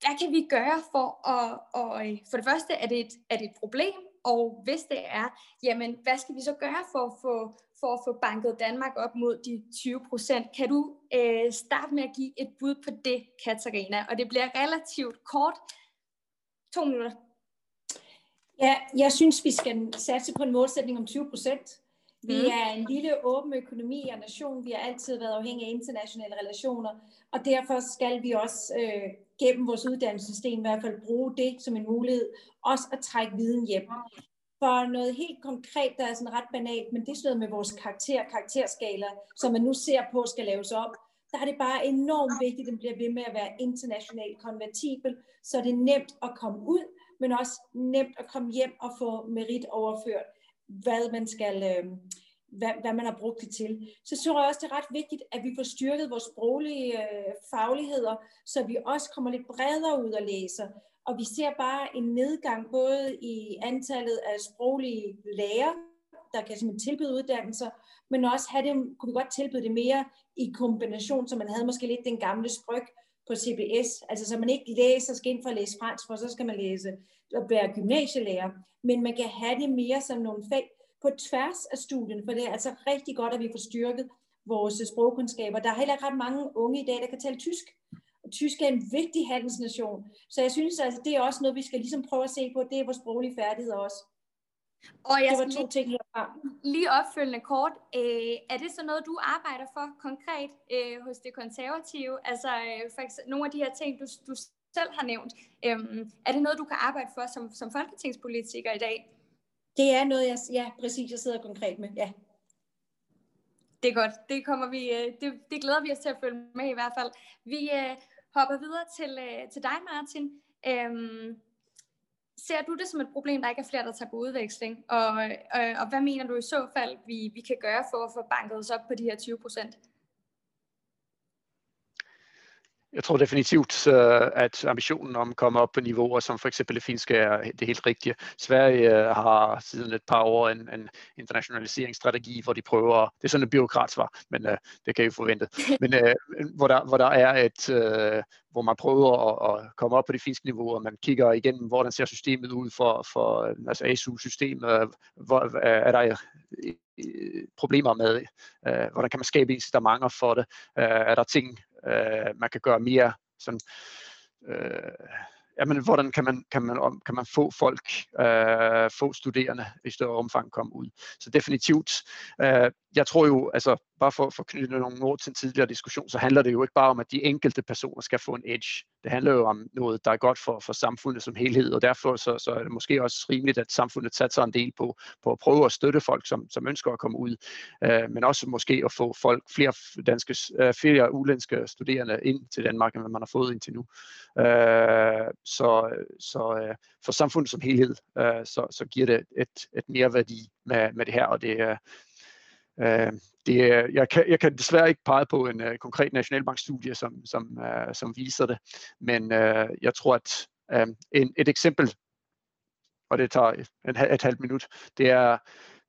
Hvad kan vi gøre for at, og, øh, for det første, er det, et, er det et problem, og hvis det er, jamen hvad skal vi så gøre for at få, for at få banket Danmark op mod de 20 procent? Kan du øh, starte med at give et bud på det, Katarina? Og det bliver relativt kort, To minutter. Ja, jeg synes, vi skal satse på en målsætning om 20 procent. Vi mm. er en lille åben økonomi og nation. Vi har altid været afhængige af internationale relationer, og derfor skal vi også øh, gennem vores uddannelsessystem i hvert fald bruge det som en mulighed, også at trække viden hjem. For noget helt konkret, der er sådan ret banalt, men det er sådan noget med vores karakter, karakterskala, som man nu ser på skal laves op der er det bare enormt vigtigt, at den bliver ved med at være internationalt konvertibel, så det er nemt at komme ud, men også nemt at komme hjem og få merit overført, hvad man skal, øh, hvad, hvad man har brugt det til. Så tror jeg også, det er ret vigtigt, at vi får styrket vores sproglige øh, fagligheder, så vi også kommer lidt bredere ud og læser. Og vi ser bare en nedgang både i antallet af sproglige lærer, der kan simpelthen tilbyde uddannelser, men også have det, kunne vi godt tilbyde det mere i kombination, så man havde måske lidt den gamle spryg på CBS, altså så man ikke læser, skal ind for at læse fransk, for så skal man læse og være gymnasielærer, men man kan have det mere som nogle fag på tværs af studien, for det er altså rigtig godt, at vi får styrket vores sprogkundskaber. Der er heller ikke ret mange unge i dag, der kan tale tysk. Og tysk er en vigtig handelsnation. Så jeg synes altså, det er også noget, vi skal ligesom prøve at se på. Det er vores sproglige færdigheder også. Og jeg det var to ting herfra. lige opfølgende kort. Øh, er det så noget, du arbejder for konkret øh, hos det konservative? Altså øh, for eksempel, nogle af de her ting, du, du selv har nævnt. Øh, er det noget, du kan arbejde for som, som folketingspolitiker i dag? Det er noget, jeg, ja, præcis, jeg sidder konkret med. Ja. Det er godt. Det kommer vi, øh, det, det glæder vi os til at følge med i hvert fald. Vi øh, hopper videre til, øh, til dig, Martin. Øhm, ser du det som et problem, der ikke er flere, der tager på udveksling? Og, og, og hvad mener du i så fald, vi, vi kan gøre for at få banket os op på de her 20 procent? Jeg tror definitivt, øh, at ambitionen om at komme op på niveauer, som for eksempel det finske, er det helt rigtige. Sverige øh, har siden et par år en, en internationaliseringsstrategi, hvor de prøver, det er sådan et byråkratsvar, men uh, det kan I forvente, men uh, hvor, der, hvor der er et, uh, hvor man prøver at, at komme op på det finske niveau, og man kigger igennem, hvordan ser systemet ud for, for altså ASU-systemet, hvor er der problemer med, uh, hvordan kan man skabe incitamenter for det, er der ting, øh, man kan gøre mere sådan, øh, jamen, hvordan kan man, kan man, kan man få folk, øh, få studerende i større omfang komme ud. Så definitivt, øh, jeg tror jo, altså bare for, for at knytte nogle ord til en tidligere diskussion, så handler det jo ikke bare om, at de enkelte personer skal få en edge. Det handler jo om noget, der er godt for, for samfundet som helhed, og derfor så, så er det måske også rimeligt, at samfundet satser en del på, på at prøve at støtte folk, som, som ønsker at komme ud, øh, men også måske at få folk, flere danske, øh, flere udenlandske studerende ind til Danmark, end man har fået indtil nu. Øh, så så øh, for samfundet som helhed, øh, så, så giver det et, et mere værdi med, med det her, og det, øh, Øh, det, jeg, kan, jeg kan desværre ikke pege på en uh, konkret nationalbankstudie, som, som, uh, som viser det, men uh, jeg tror, at uh, en, et eksempel, og det tager et, et halvt minut, det er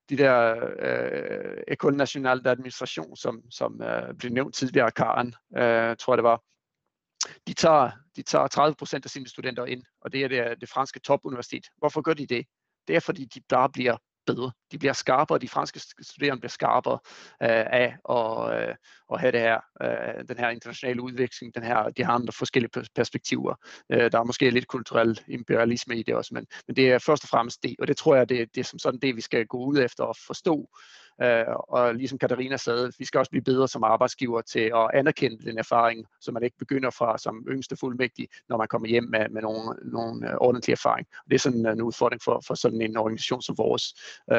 de der uh, École Nationale d'Administration, som, som uh, blev nævnt tidligere, Karen, uh, tror jeg det var, de tager, de tager 30 procent af sine studenter ind, og det er det, det franske topuniversitet. Hvorfor gør de det? Det er fordi, de bare bliver bedre. De bliver skarpere, de franske studerende bliver skarpere øh, af at, øh, at have det her, øh, den her internationale udveksling, den her, de har andre forskellige perspektiver. Øh, der er måske lidt kulturel imperialisme i det også, men, men det er først og fremmest det, og det tror jeg, det, det er som sådan det, vi skal gå ud efter og forstå, Øh, og ligesom Katarina sagde, vi skal også blive bedre som arbejdsgiver til at anerkende den erfaring, så man ikke begynder fra som yngste fuldmægtig, når man kommer hjem med, med nogle, nogle øh, ordentlige erfaring. Og det er sådan en udfordring for, for sådan en organisation som vores øh,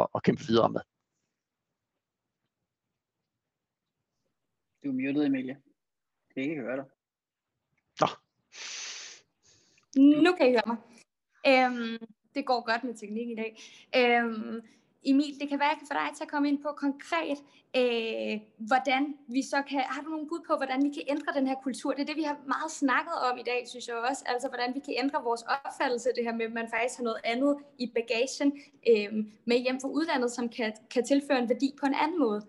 at, at kæmpe videre med. Du er muted, Emilie. Det kan ikke høre dig. Nå. Nu kan I høre mig. Øhm, det går godt med teknik i dag. Øhm, Emil, det kan være, at jeg kan få dig til at komme ind på konkret, øh, hvordan vi så kan, har du nogle bud på, hvordan vi kan ændre den her kultur? Det er det, vi har meget snakket om i dag, synes jeg også, altså hvordan vi kan ændre vores opfattelse, det her med, at man faktisk har noget andet i bagagen øh, med hjem fra udlandet, som kan, kan tilføre en værdi på en anden måde.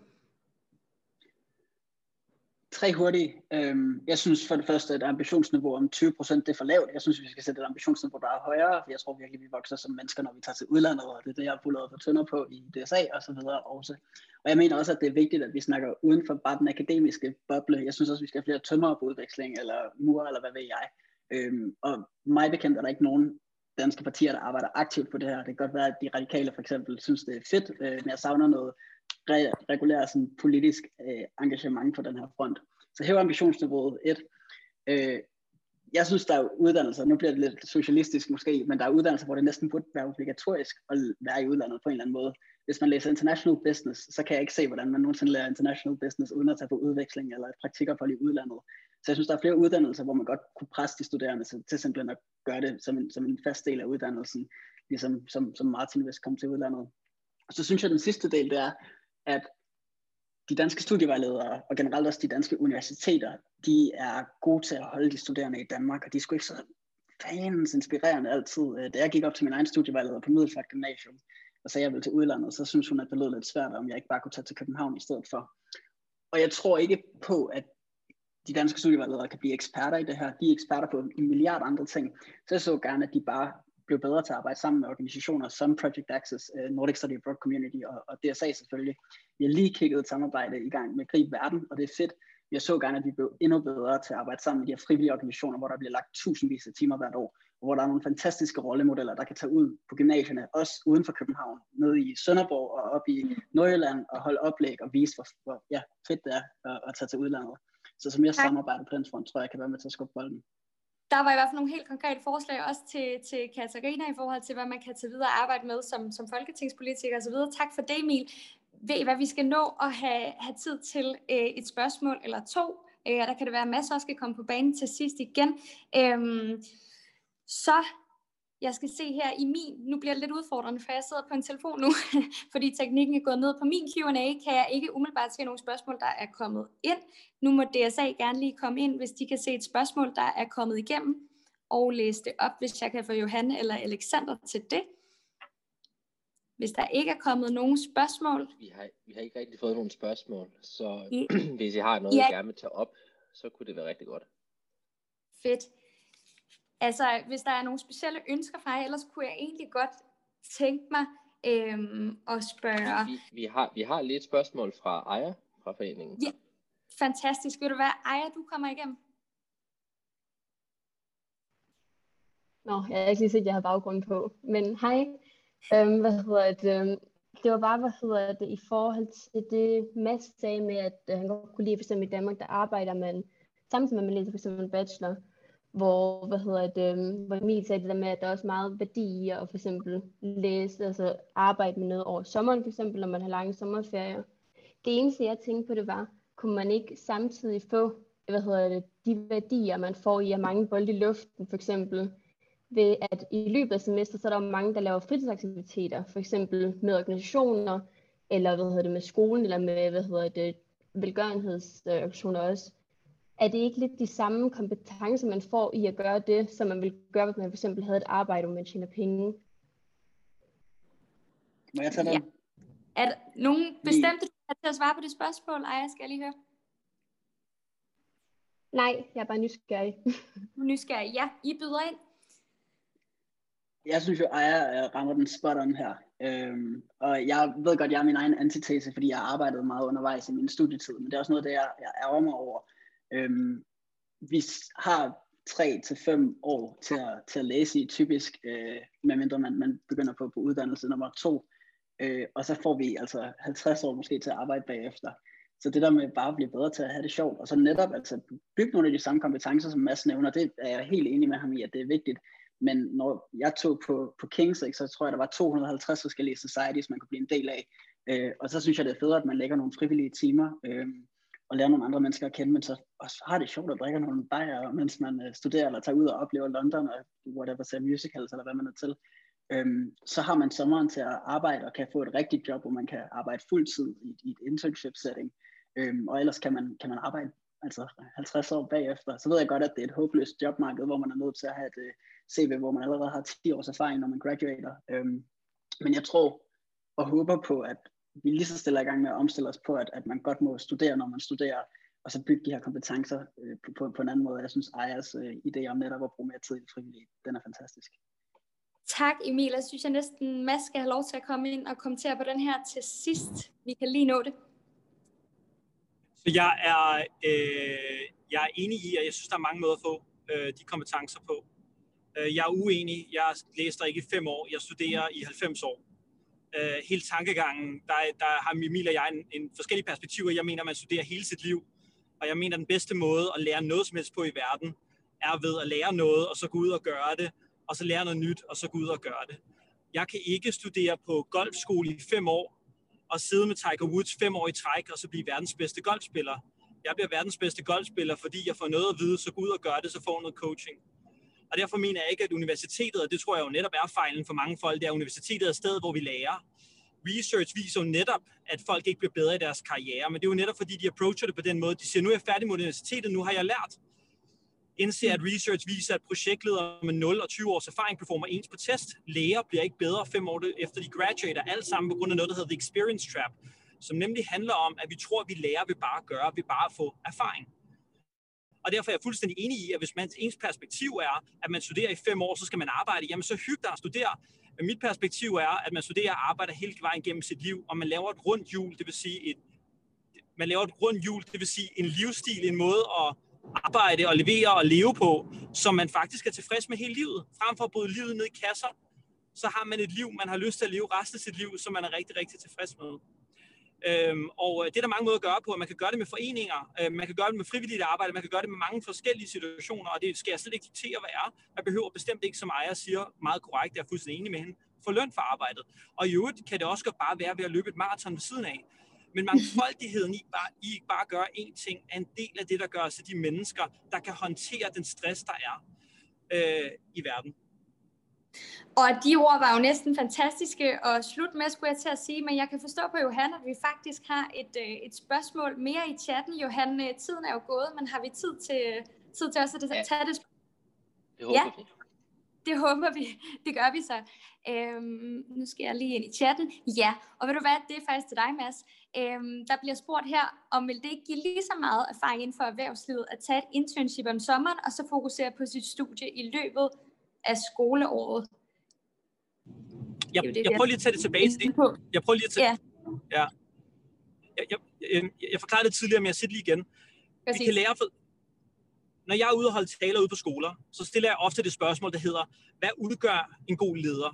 Tre hurtige. Øhm, jeg synes for det første, at ambitionsniveau om 20% det er for lavt. Jeg synes, vi skal sætte et ambitionsniveau, der er højere. Jeg tror virkelig, vi vokser som mennesker, når vi tager til udlandet, og det er det, jeg har bullet for tønder på i DSA og så videre også. Og jeg mener også, at det er vigtigt, at vi snakker uden for bare den akademiske boble. Jeg synes også, at vi skal have flere tømmer på udveksling, eller murer, eller hvad ved jeg. Øhm, og mig bekendt er der ikke nogen danske partier, der arbejder aktivt på det her. Det kan godt være, at de radikale for eksempel synes, det er fedt, øh, men jeg savner noget re- sådan, politisk øh, engagement på den her front. Så hæv ambitionsniveauet et. Øh, jeg synes, der er uddannelser, nu bliver det lidt socialistisk måske, men der er uddannelser, hvor det næsten burde være obligatorisk at være i udlandet på en eller anden måde. Hvis man læser international business, så kan jeg ikke se, hvordan man nogensinde lærer international business uden at tage på udveksling eller et praktikophold i udlandet. Så jeg synes, der er flere uddannelser, hvor man godt kunne presse de studerende til, til simpelthen at gøre det som en, som en fast del af uddannelsen, ligesom som, som Martin hvis kom til udlandet. Og så synes jeg, at den sidste del, det er, at de danske studievejledere og generelt også de danske universiteter, de er gode til at holde de studerende i Danmark, og de skulle ikke så fanens inspirerende altid. Øh, da jeg gik op til min egen studievejleder på Middelfart Gymnasium, og sagde, at jeg ville til udlandet, så synes hun, at det lød lidt svært, om jeg ikke bare kunne tage til København i stedet for. Og jeg tror ikke på, at de danske studievejledere kan blive eksperter i det her. De er eksperter på en milliard andre ting. Så jeg så gerne, at de bare blev bedre til at arbejde sammen med organisationer som Project Access, uh, Nordic Study Abroad Community og, og DSA selvfølgelig. Vi har lige kigget et samarbejde i gang med Grib Verden, og det er fedt. Jeg så gerne, at vi blev endnu bedre til at arbejde sammen med de her frivillige organisationer, hvor der bliver lagt tusindvis af timer hvert år, og hvor der er nogle fantastiske rollemodeller, der kan tage ud på gymnasierne, også uden for København, nede i Sønderborg og op i Nordjylland, og holde oplæg og vise, hvor, hvor ja, fedt det er at, at tage til udlandet. Så som jeg samarbejder på den front, tror jeg, jeg kan være med til at skubbe bolden. Der var i hvert fald nogle helt konkrete forslag også til, til Katarina i forhold til, hvad man kan tage videre og arbejde med som, som folketingspolitiker osv. Tak for det, Emil. Ved I hvad, vi skal nå at have, have tid til øh, et spørgsmål eller to. Øh, og der kan det være, at masser skal komme på banen til sidst igen. Øhm, så jeg skal se her i min, nu bliver det lidt udfordrende, for jeg sidder på en telefon nu, fordi teknikken er gået ned på min Q&A, kan jeg ikke umiddelbart se nogle spørgsmål, der er kommet ind. Nu må DSA gerne lige komme ind, hvis de kan se et spørgsmål, der er kommet igennem, og læse det op, hvis jeg kan få Johanne eller Alexander til det. Hvis der ikke er kommet nogen spørgsmål. Vi har, vi har ikke rigtig fået nogen spørgsmål, så I, hvis I har noget, ja. I gerne vil tage op, så kunne det være rigtig godt. Fedt. Altså, hvis der er nogle specielle ønsker fra jer, ellers kunne jeg egentlig godt tænke mig øhm, at spørge... Vi, vi, har, vi har lige et spørgsmål fra Aya fra foreningen. Ja, fantastisk. Vil du være Aya, du kommer igennem? Nå, jeg har ikke lige set, at jeg har baggrund på. Men hej. Øhm, hvad hedder det? Øhm, det var bare, hvad hedder det, i forhold til det, Mads sagde med, at øh, han godt kunne lide, for eksempel i Danmark, der arbejder man, samtidig med, at man læser for eksempel en bachelor, hvor, hvad hedder det, øhm, hvor Emil sagde det der med, at der er også meget værdi i at for eksempel læse, altså arbejde med noget over sommeren for eksempel, når man har lange sommerferier. Det eneste, jeg tænkte på, det var, kunne man ikke samtidig få, hvad hedder det, de værdier, man får i at mange bolde i luften, for eksempel, ved at i løbet af semester, så er der mange, der laver fritidsaktiviteter, for eksempel med organisationer, eller hvad hedder det, med skolen, eller med, hvad hedder det, velgørenhedsorganisationer også er det ikke lidt de samme kompetencer, man får i at gøre det, som man ville gøre, hvis man for eksempel havde et arbejde, hvor man tjener penge? Må jeg tage den? Ja. Er der nogen bestemte, der til at svare på det spørgsmål? Ej, skal jeg lige høre. Nej, jeg er bare nysgerrig. nysgerrig, ja. I byder ind. Jeg synes jo, at jeg rammer den spot on her. Øhm, og jeg ved godt, at jeg er min egen antitese, fordi jeg har arbejdet meget undervejs i min studietid, men det er også noget, det jeg, jeg ærger mig over. Øhm, vi har tre til fem år til at, til at læse i, typisk, øh, medmindre man, man begynder på, på uddannelse nummer to. Øh, og så får vi altså 50 år måske til at arbejde bagefter. Så det der med bare at blive bedre til at have det sjovt, og så netop altså bygge nogle af de samme kompetencer, som Mads nævner, det er jeg helt enig med ham i, at det er vigtigt. Men når jeg tog på, på Kings, ikke, så tror jeg, der var 250 forskellige societies, man kunne blive en del af. Øh, og så synes jeg, det er federe, at man lægger nogle frivillige timer. Øh, og lære nogle andre mennesker at kende, men så også har det sjovt at drikke nogle bajer, mens man øh, studerer eller tager ud og oplever London og whatever, ser musicals eller hvad man er til. Øhm, så har man sommeren til at arbejde og kan få et rigtigt job, hvor man kan arbejde fuldtid i, i et internship setting. Øhm, og ellers kan man, kan man arbejde altså 50 år bagefter. Så ved jeg godt, at det er et håbløst jobmarked, hvor man er nødt til at have et uh, øh, CV, hvor man allerede har 10 års erfaring, når man graduater. Øhm, men jeg tror og håber på, at vi lige så stille i gang med at omstille os på, at, at man godt må studere, når man studerer, og så bygge de her kompetencer øh, på, på, på en anden måde. Jeg synes, Ejas øh, idé om netop at bruge mere tid i frivillige, den er fantastisk. Tak Emil. Jeg synes, jeg næsten Mads skal have lov til at komme ind og kommentere på den her til sidst. Vi kan lige nå det. Så jeg er, øh, jeg er enig i, at jeg synes, der er mange måder at få øh, de kompetencer på. Øh, jeg er uenig. Jeg læste ikke i fem år. Jeg studerer i 90 år øh, hele tankegangen, der, der har Emil og jeg en, en forskellige perspektiver. Jeg mener, man studerer hele sit liv, og jeg mener, den bedste måde at lære noget som helst på i verden, er ved at lære noget, og så gå ud og gøre det, og så lære noget nyt, og så gå ud og gøre det. Jeg kan ikke studere på golfskole i fem år, og sidde med Tiger Woods fem år i træk, og så blive verdens bedste golfspiller. Jeg bliver verdens bedste golfspiller, fordi jeg får noget at vide, så gå ud og gør det, så får noget coaching. Og derfor mener jeg ikke, at universitetet, og det tror jeg jo netop er fejlen for mange folk, det er, universitetet er et sted, hvor vi lærer. Research viser jo netop, at folk ikke bliver bedre i deres karriere, men det er jo netop, fordi de approacher det på den måde. De siger, nu er jeg færdig med universitetet, nu har jeg lært. indser, at research viser, at projektledere med 0 og 20 års erfaring performer ens på test. Læger bliver ikke bedre fem år efter de graduater, alt sammen på grund af noget, der hedder the experience trap, som nemlig handler om, at vi tror, at vi lærer ved bare at gøre, ved bare at få erfaring. Og derfor er jeg fuldstændig enig i, at hvis man ens perspektiv er, at man studerer i fem år, så skal man arbejde, jamen så hyg dig at studere. Men mit perspektiv er, at man studerer og arbejder hele vejen gennem sit liv, og man laver et rundt hjul, det vil sige et, man laver et rundt hjul, det vil sige en livsstil, en måde at arbejde og levere og leve på, som man faktisk er tilfreds med hele livet. Frem for at bryde livet ned i kasser, så har man et liv, man har lyst til at leve resten af sit liv, som man er rigtig, rigtig tilfreds med. Øhm, og øh, det er der mange måder at gøre på. Man kan gøre det med foreninger, øh, man kan gøre det med frivilligt arbejde, man kan gøre det med mange forskellige situationer, og det skal jeg slet ikke diktere, hvad er. Man behøver bestemt ikke, som ejer siger meget korrekt, jeg er fuldstændig enig med hende, få løn for arbejdet. Og i øvrigt kan det også bare være ved at løbe et maraton ved siden af. Men mangfoldigheden i bare, i bare gøre én ting, er en del af det, der gør os til de mennesker, der kan håndtere den stress, der er øh, i verden. Og de ord var jo næsten fantastiske og slut med, skulle jeg til at sige, men jeg kan forstå på Johan, at vi faktisk har et, øh, et spørgsmål mere i chatten. Johan, øh, tiden er jo gået, men har vi tid til, tid til også at tage det? Det håber ja. vi. Det håber vi. Det gør vi så. Øhm, nu skal jeg lige ind i chatten. Ja, og ved du hvad, det er faktisk til dig, Mads. Øhm, der bliver spurgt her, om vil det ikke give lige så meget erfaring inden for erhvervslivet at tage et internship om sommeren, og så fokusere på sit studie i løbet af skoleåret? Jeg, det, jeg prøver lige at tage det tilbage til det. Jeg prøver lige at tage... Ja. ja. Jeg, jeg, jeg, jeg forklarede det tidligere, men jeg siger det lige igen. Præcis. Vi kan lære for, når jeg er ude og holde taler ude på skoler, så stiller jeg ofte det spørgsmål, der hedder, hvad udgør en god leder?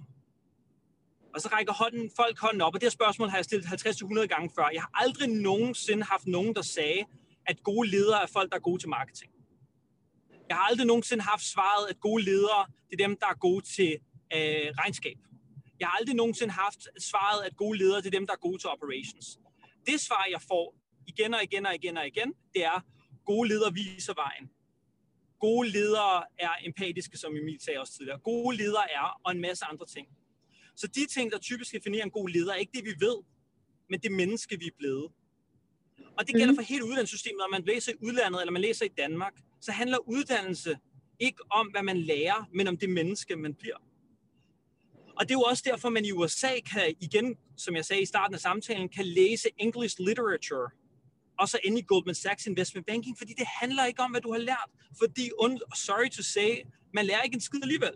Og så rækker hånden, folk hånden op, og det her spørgsmål har jeg stillet 50-100 gange før. Jeg har aldrig nogensinde haft nogen, der sagde, at gode ledere er folk, der er gode til marketing. Jeg har aldrig nogensinde haft svaret, at gode ledere, det er dem, der er gode til øh, regnskab. Jeg har aldrig nogensinde haft svaret, at gode ledere, det er dem, der er gode til operations. Det svar, jeg får igen og igen og igen og igen, det er, gode ledere viser vejen. Gode ledere er empatiske, som Emil sagde også tidligere. Gode ledere er, og en masse andre ting. Så de ting, der typisk definerer en god leder, er ikke det, vi ved, men det menneske, vi er blevet. Og det gælder mhm. for hele uddannelsessystemet, når man læser i udlandet, eller man læser i Danmark, så handler uddannelse ikke om, hvad man lærer, men om det menneske, man bliver. Og det er jo også derfor, man i USA kan, igen, som jeg sagde i starten af samtalen, kan læse English literature, og så ende i Goldman Sachs Investment Banking, fordi det handler ikke om, hvad du har lært. Fordi, sorry to say, man lærer ikke en skid alligevel.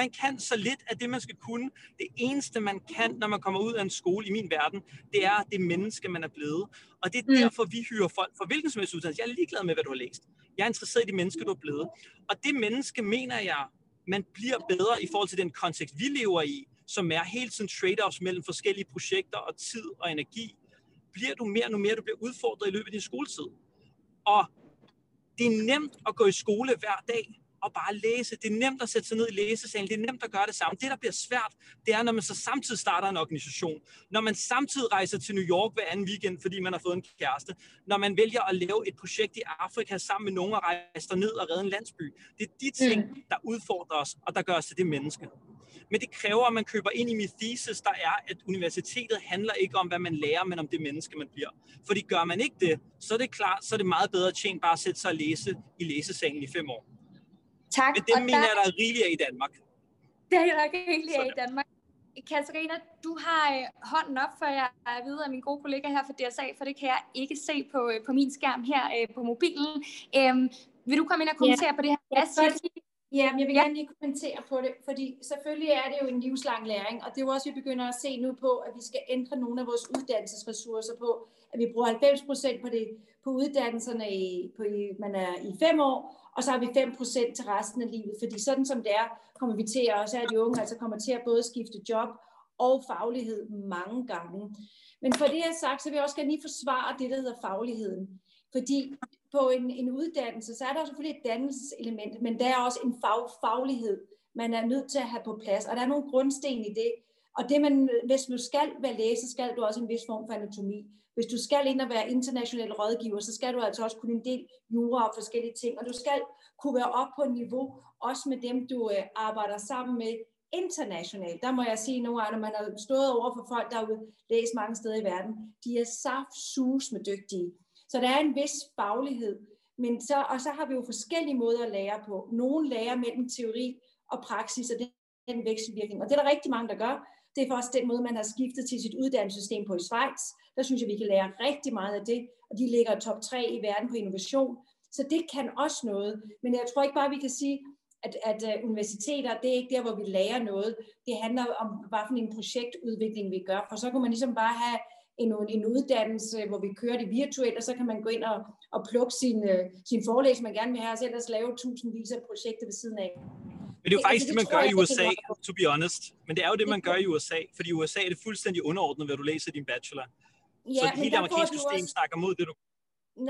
Man kan så lidt af det, man skal kunne. Det eneste, man kan, når man kommer ud af en skole i min verden, det er det menneske, man er blevet. Og det er mm. derfor, vi hyrer folk for hvilken som helst uddannelse. Jeg er ligeglad med, hvad du har læst. Jeg er interesseret i de mennesker, du er blevet. Og det menneske, mener jeg, man bliver bedre i forhold til den kontekst, vi lever i, som er hele tiden trade-offs mellem forskellige projekter og tid og energi. Bliver du mere og mere, du bliver udfordret i løbet af din skoletid. Og det er nemt at gå i skole hver dag og bare læse. Det er nemt at sætte sig ned i læsesalen. Det er nemt at gøre det samme. Det, der bliver svært, det er, når man så samtidig starter en organisation. Når man samtidig rejser til New York hver anden weekend, fordi man har fået en kæreste. Når man vælger at lave et projekt i Afrika sammen med nogen og rejse ned og redde en landsby. Det er de ting, mm. der udfordrer os, og der gør os til det menneske. Men det kræver, at man køber ind i min thesis, der er, at universitetet handler ikke om, hvad man lærer, men om det menneske, man bliver. Fordi gør man ikke det, så er det klart, så er det meget bedre at tjene bare at sætte sig og læse i læsesalen i fem år. Tak. Men det og mener der... der er rigeligt af i Danmark. Det er der rigeligt af i Danmark. Katarina, du har øh, hånden op, for jeg er videre af min gode kollega her for DSA, for det kan jeg ikke se på, øh, på min skærm her øh, på mobilen. Øhm, vil du komme ind og kommentere ja. på det her? Jeg ja, men jeg vil ja. gerne lige kommentere på det, fordi selvfølgelig er det jo en livslang læring, og det er jo også, vi begynder at se nu på, at vi skal ændre nogle af vores uddannelsesressourcer på, at vi bruger 90 procent på, det, på uddannelserne, i, på, i, man er i fem år, og så har vi 5% til resten af livet, fordi sådan som det er, kommer vi til, og så er de unge altså kommer til at både skifte job og faglighed mange gange. Men for det jeg sagt, så vil jeg også gerne lige forsvare det, der hedder fagligheden. Fordi på en, en uddannelse, så er der selvfølgelig et dannelseselement, men der er også en fag, faglighed, man er nødt til at have på plads. Og der er nogle grundsten i det. Og det man, hvis du skal være læge, så skal du også en vis form for anatomi. Hvis du skal ind og være international rådgiver, så skal du altså også kunne en del jura og forskellige ting, og du skal kunne være op på niveau, også med dem, du øh, arbejder sammen med internationalt. Der må jeg sige nogle gange, når man har stået over for folk, der har læst mange steder i verden, de er saft sus med dygtige. Så der er en vis faglighed, Men så, og så har vi jo forskellige måder at lære på. Nogle lærer mellem teori og praksis, og det er den vekselvirkning. Og det er der rigtig mange, der gør. Det er også den måde, man har skiftet til sit uddannelsessystem på i Schweiz. Der synes jeg, vi kan lære rigtig meget af det, og de ligger top 3 i verden på innovation. Så det kan også noget. Men jeg tror ikke bare, vi kan sige, at, at uh, universiteter, det er ikke der, hvor vi lærer noget. Det handler om, hvad for en projektudvikling vi gør. For så kan man ligesom bare have en, en uddannelse, hvor vi kører det virtuelt, og så kan man gå ind og, og plukke sin, uh, sin forelæsning, man gerne vil have, og så ellers lave tusindvis af projekter ved siden af. Men det er jo faktisk det, det man gør i USA, to be honest. Men det er jo det, man gør i USA, fordi i USA er det fuldstændig underordnet, hvad du læser din bachelor. Ja, så hele det amerikanske system også... snakker mod det, du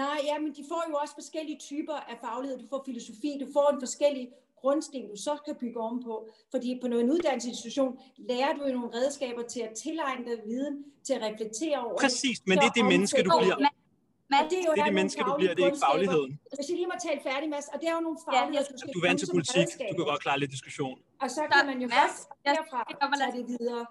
Nej, ja, men de får jo også forskellige typer af faglighed. Du får filosofi, du får en forskellig grundsten, du så kan bygge ovenpå. Fordi på en uddannelsesinstitution lærer du jo nogle redskaber til at tilegne dig viden, til at reflektere over Præcis, men det er det menneske, du bliver. Men det er jo det, er det menneske, du bliver, det er ikke fagligheden. Hvis jeg lige må tale færdig, Mads, og det er jo nogle fagligheder, ja, du skal Du er vant til politik, du kan godt klare lidt diskussion. Og så kan man jo først derfra tage det videre.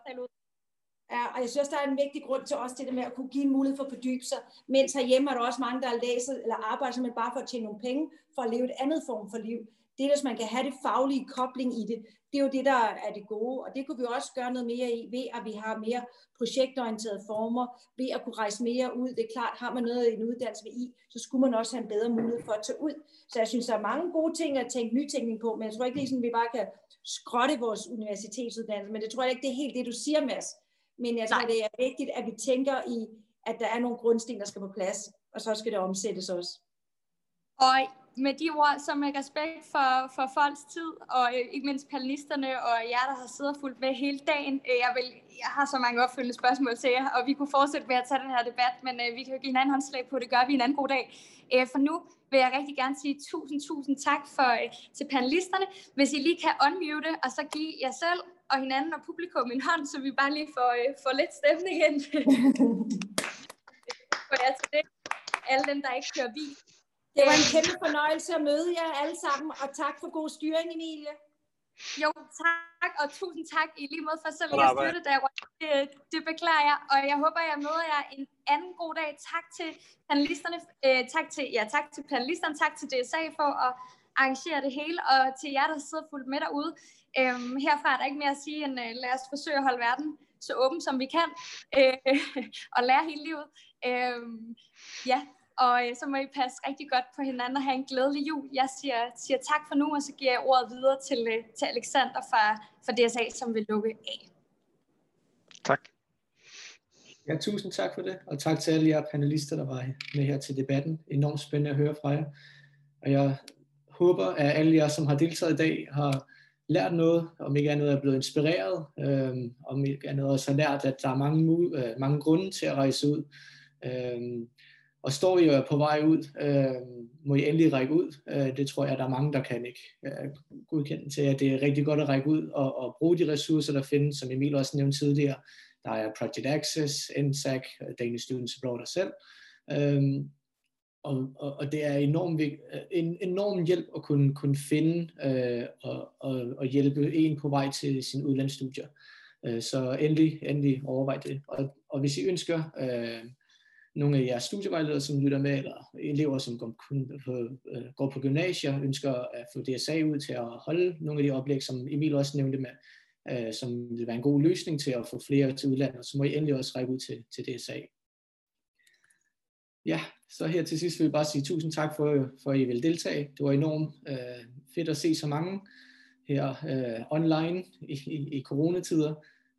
Ja, og jeg synes, der er en vigtig grund til også det der med at kunne give en mulighed for at fordybe sig. Mens herhjemme er der også mange, der læser eller arbejder simpelthen bare for at tjene nogle penge, for at leve et andet form for liv. Det hvis man kan have det faglige kobling i det, det er jo det, der er det gode. Og det kunne vi også gøre noget mere i, ved at vi har mere projektorienterede former, ved at kunne rejse mere ud. Det er klart, har man noget i en uddannelse ved i, så skulle man også have en bedre mulighed for at tage ud. Så jeg synes, der er mange gode ting at tænke nytænkning på, men jeg tror ikke, det er sådan, at vi bare kan skrotte vores universitetsuddannelse. Men det tror jeg ikke, det er helt det, du siger, Mads. Men jeg tror, Nej. det er vigtigt, at vi tænker i, at der er nogle grundsten, der skal på plads, og så skal det omsættes også. Og med de ord, så med respekt for, for folks tid, og øh, ikke mindst panelisterne og jer, der har siddet og fulgt med hele dagen. Øh, jeg, vil, jeg har så mange opfølgende spørgsmål til jer, og vi kunne fortsætte med at tage den her debat, men øh, vi kan jo give hinanden håndslag på, det gør vi en anden god dag. Øh, for nu vil jeg rigtig gerne sige tusind, tusind tak for, øh, til panelisterne. Hvis I lige kan unmute, og så give jer selv og hinanden og publikum en hånd, så vi bare lige får, øh, får lidt stemning ind. for jer til det. Alle dem, der ikke kører bil. Det var en kæmpe fornøjelse at møde jer alle sammen, og tak for god styring, Emilie. Jo, tak, og tusind tak i lige måde for selv at støtte det, det, det beklager jeg, og jeg håber, jeg møder jer en anden god dag. Tak til panelisterne, øh, tak til, ja, tak til panelisterne, tak til DSA for at arrangere det hele, og til jer, der sidder fuldt med derude. Øhm, herfra er der ikke mere at sige, end øh, lad os forsøge at holde verden så åben, som vi kan, øh, og lære hele livet. Øh, ja, og øh, så må I passe rigtig godt på hinanden og have en glædelig jul. Jeg siger, siger tak for nu, og så giver jeg ordet videre til, øh, til Alexander fra, fra DSA, som vil lukke af. Tak. Ja, tusind tak for det, og tak til alle jer panelister, der var med her til debatten. Enormt spændende at høre fra jer. Og jeg håber, at alle jer, som har deltaget i dag, har lært noget, om ikke andet er blevet inspireret, øh, om ikke andet også har lært, at der er mange, øh, mange grunde til at rejse ud. Øh, og står I på vej ud, øh, må I endelig række ud. Øh, det tror jeg, der er mange, der kan ikke øh, godkende til, at det er rigtig godt at række ud og, og bruge de ressourcer, der findes, som Emil også nævnte tidligere. Der er Project Access, NSAC, Danish Students Abroad og selv. Øh, og, og, og det er enorm, en enorm hjælp at kunne, kunne finde øh, og, og, og hjælpe en på vej til sin udlandsstudier. Øh, så endelig, endelig overvej det. Og, og hvis I ønsker øh, nogle af jeres studievejledere, som lytter med, eller elever, som går på, øh, går på gymnasier, ønsker at få DSA ud til at holde nogle af de oplæg, som Emil også nævnte med, øh, som vil være en god løsning til at få flere til udlandet, så må I endelig også række ud til, til DSA. Ja, så her til sidst vil jeg bare sige tusind tak for, for at I vil deltage. Det var enormt øh, fedt at se så mange her øh, online i, i, i coronatider.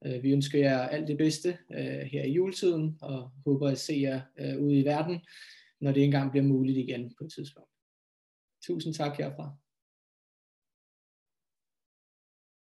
Øh, vi ønsker jer alt det bedste øh, her i juletiden, og håber at se jer øh, ude i verden, når det engang bliver muligt igen på et tidspunkt. Tusind tak herfra.